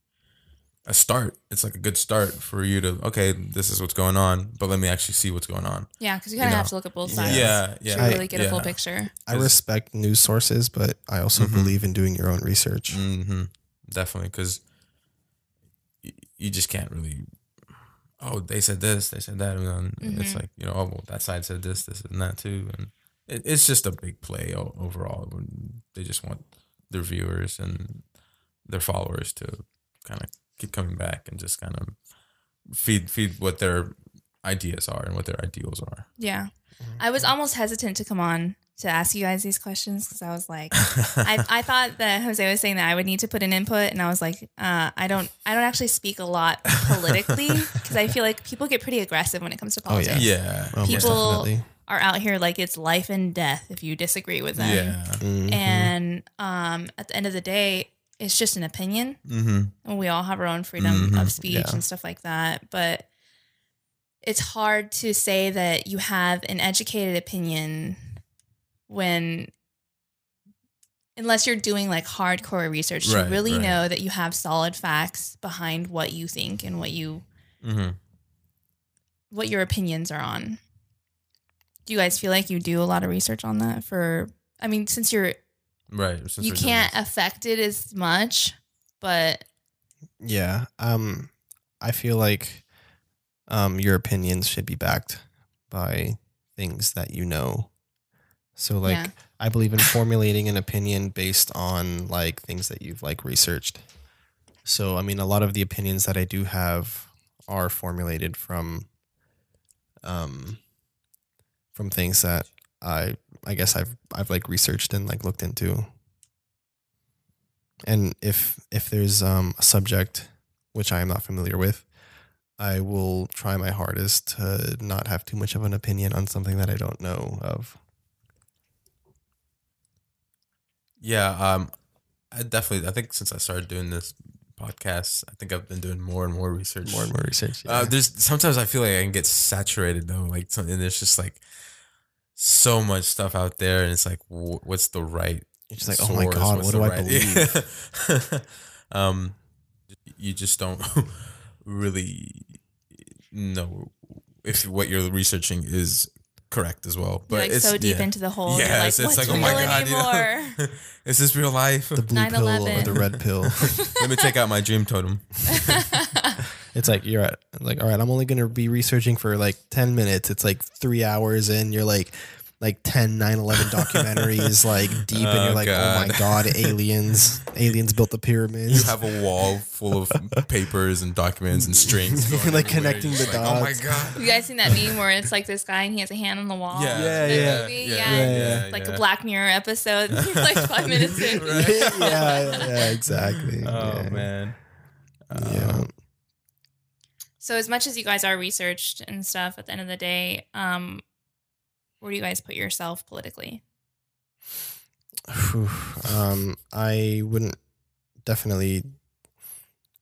a start. It's like a good start for you to okay, this is what's going on, but let me actually see what's going on. Yeah, because you You kind of know. have to look at both sides. Yeah, yeah. To really get a full picture. I respect news sources, but I also Mhm. believe in doing your own research. hmm Definitely, because you just can't really. Oh, they said this, they said that, and then it's like you know, oh, well, that side said this, this, and that too, and it, it's just a big play overall. They just want their viewers and their followers to kind of keep coming back and just kind of feed feed what their ideas are and what their ideals are. Yeah. I was almost hesitant to come on to ask you guys these questions because I was like, I, (laughs) I thought that Jose was saying that I would need to put an input, and I was like, uh, I don't, I don't actually speak a lot politically (laughs) because I feel like people get pretty aggressive when it comes to politics. Oh, yeah. politics. yeah, Oh, People- definitely. Are out here like it's life and death if you disagree with them. yeah. Mhm. And um, at the end of the day, it's just an opinion, Mm-hmm. and we all have our own freedom Mhm. of speech Yeah. and stuff like that. But it's hard to say that you have an educated opinion when unless you're doing like hardcore research to really right. know that you have solid facts behind what you think and what you Mm-hmm. what your opinions are on. Do you guys feel like you do a lot of research on that for I mean since you're right. since you can't this. affect it as much, but Yeah. Um I feel like um your opinions should be backed by things that you know. So like Yeah. I believe in formulating an opinion based on like things that you've like researched. So I mean a lot of the opinions that I do have are formulated from um from things that I I guess I've I've like researched and like looked into. And if if there's um a subject which I am not familiar with, I will try my hardest to not have too much of an opinion on something that I don't know of. Yeah, um, I definitely. I think since I started doing this podcast, I think I've been doing more and more research. More and more research. Uh, there's sometimes I feel like I can get saturated though, like something. There's just like so much stuff out there, and it's like, wh- what's the right? You're just like, oh my god, What's what do the I right- believe? (laughs) um, you just don't (laughs) really know if what you're researching is correct as well. But you're like it's so deep yeah. into the hole. Yes, like, it's what's like, real oh my god, you know? (laughs) is this real life? the blue pill or the red pill. Let me take out my dream totem. It's like you're at like, all right, I'm only gonna be researching for like ten minutes. It's like three hours in, you're like like 10 9-11 (laughs) documentaries like deep and Oh, you're like, oh my God. god, aliens. aliens built the pyramids. You have a wall full of papers and documents and strings. (laughs) Going like everywhere. connecting You're the just like, Oh my dots. god. you guys seen that meme where it's like this guy and he has a hand on the wall? Yeah, Yeah, The yeah. movie? yeah, Yeah. yeah, Like yeah. a Black Mirror episode. (laughs) Like five minutes in. Right. yeah, yeah, exactly. Oh yeah. man. Yeah. Um, So as much as you guys are researched and stuff, at the end of the day, um, where do you guys put yourself politically? Um, I wouldn't definitely.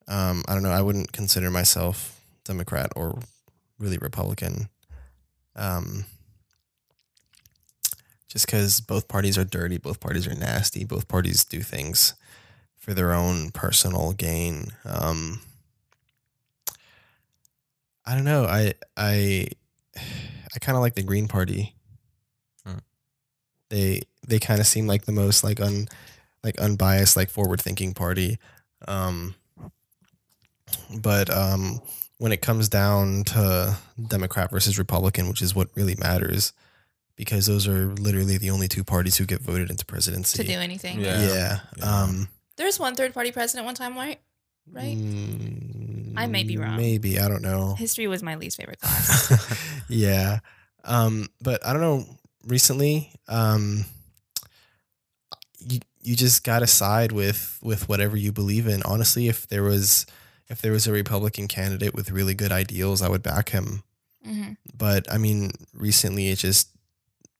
Um, I don't know. I wouldn't consider myself Democrat or really Republican. Um, just because both parties are dirty, both parties are nasty, both parties do things for their own personal gain. Um, I don't know. I I I kind of like the Green Party. Hmm. They they kind of seem like the most like un like unbiased, like forward thinking party. Um, but um, when it comes down to Democrat versus Republican, which is what really matters, because those are literally the only two parties who get voted into presidency. To do anything? Yeah. Yeah. Yeah. Um, There's one third party president one time, right? Right. mm, I may be wrong. Maybe I don't know. History was my least favorite (laughs) class. yeah. Um, but I don't know. Recently, um, you you just gotta side with with whatever you believe in. Honestly, if there was if there was a Republican candidate with really good ideals, I would back him. hmm But I mean, recently it just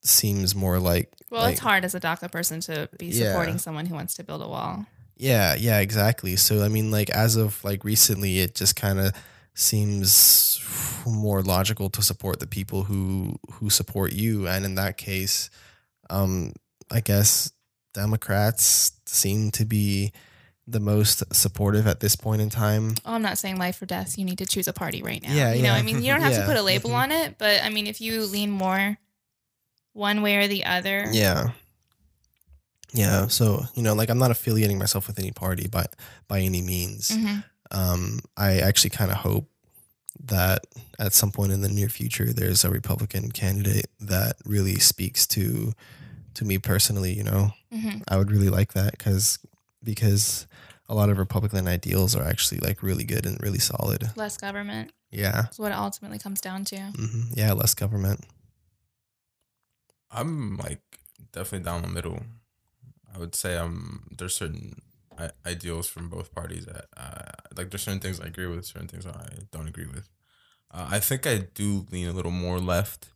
seems more like Well, like- it's hard as a DACA person to be Yeah. supporting someone who wants to build a wall. Yeah, yeah, exactly. So I mean, like as of like recently, it just kind of seems more logical to support the people who who support you, and in that case, um, I guess Democrats seem to be the most supportive at this point in time. Oh, I'm not saying life or death. You need to choose a party right now. Yeah, you know. I mean, you don't have (laughs) Yeah. to put a label Mhm. on it, but I mean, if you lean more one way or the other, Yeah. Yeah, so you know, like I'm not affiliating myself with any party by by any means. Mhm. um, I actually kind of hope that at some point in the near future, there's a Republican candidate that really speaks to to me personally. You know, Mhm. I would really like that because because a lot of Republican ideals are actually like really good and really solid. less government Yeah, is what it ultimately comes down to. hmm yeah, less government. I'm like definitely down the middle. I would say um there's certain I- ideals from both parties that uh, like there's certain things I agree with, certain things I don't agree with. Uh, I think I do lean a little more left.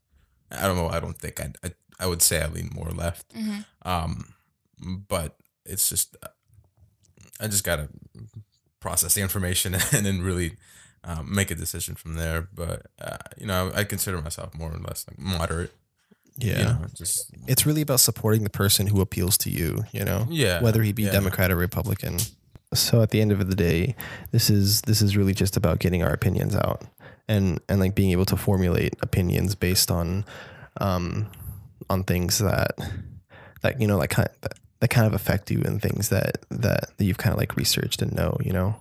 I don't know. I don't think I I, I would say I lean more left. Mhm. Um, but it's just uh, I just gotta process the information (laughs) and then really um, make a decision from there. But uh, you know, I, I consider myself more or less like moderate. Yeah, you know, just it's really about supporting the person who appeals to you. You know, yeah, whether he be yeah. Democrat or Republican. So at the end of the day, this is this is really just about getting our opinions out and and like being able to formulate opinions based on um on things that that you know like kind that, that kind of affect you and things that that, that you've kind of like researched and know, you know?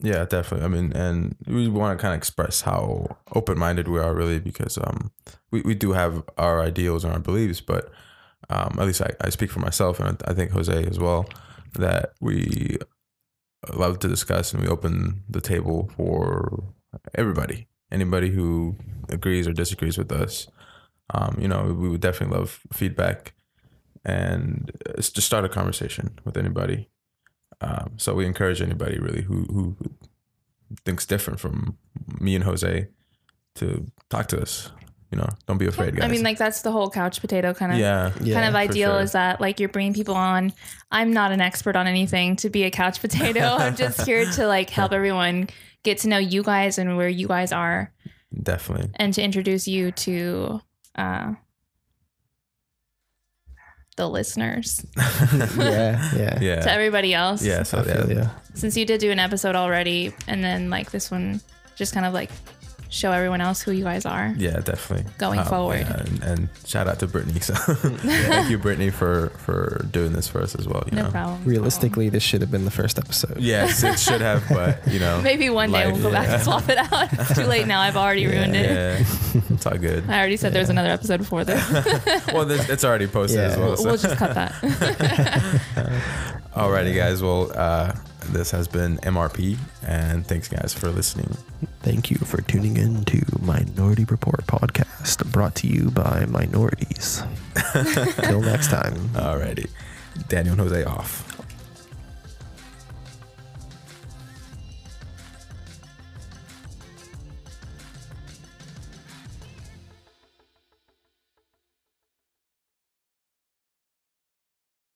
Yeah, definitely. I mean, and we want to kind of express how open minded we are, really, because um, we, we do have our ideals and our beliefs, but um, at least I, I speak for myself, and I think Jose as well, that we love to discuss and we open the table for everybody, anybody who agrees or disagrees with us. Um, you know, we would definitely love feedback and just start a conversation with anybody. Um, so we encourage anybody really who who thinks different from me and Jose to talk to us. You know, don't be afraid, guys. I mean, like that's the whole couch potato kind of yeah, Yeah. kind of ideal sure. is that like you're bringing people on. I'm not an expert on anything to be a couch potato. (laughs) I'm just here to like help everyone get to know you guys and where you guys are definitely. and to introduce you to uh the listeners (laughs) yeah, yeah. Yeah, to everybody else. yeah. So I feel yeah. Since you did do an episode already and then like this one just kind of like show everyone else who you guys are. yeah, definitely Going forward. yeah, and, and shout out to Brittany. So (laughs) thank you, Brittany, for for doing this for us as well. You No know, problem. Realistically, this should have been the first episode. yes, it should have, (laughs) but you know, Maybe one day Life, we'll go back and swap it out. It's too late now. I've already ruined it. yeah, it's all good. I already said there's another episode before this. (laughs) well, this, it's already posted as well. we'll, So. we'll just cut that. Alrighty, guys. Well, uh, this has been MRP, and thanks, guys, for listening. Thank you for tuning in to Minority Report podcast, brought to you by minorities. (laughs) Till next time. Alrighty, Daniel and Jose off.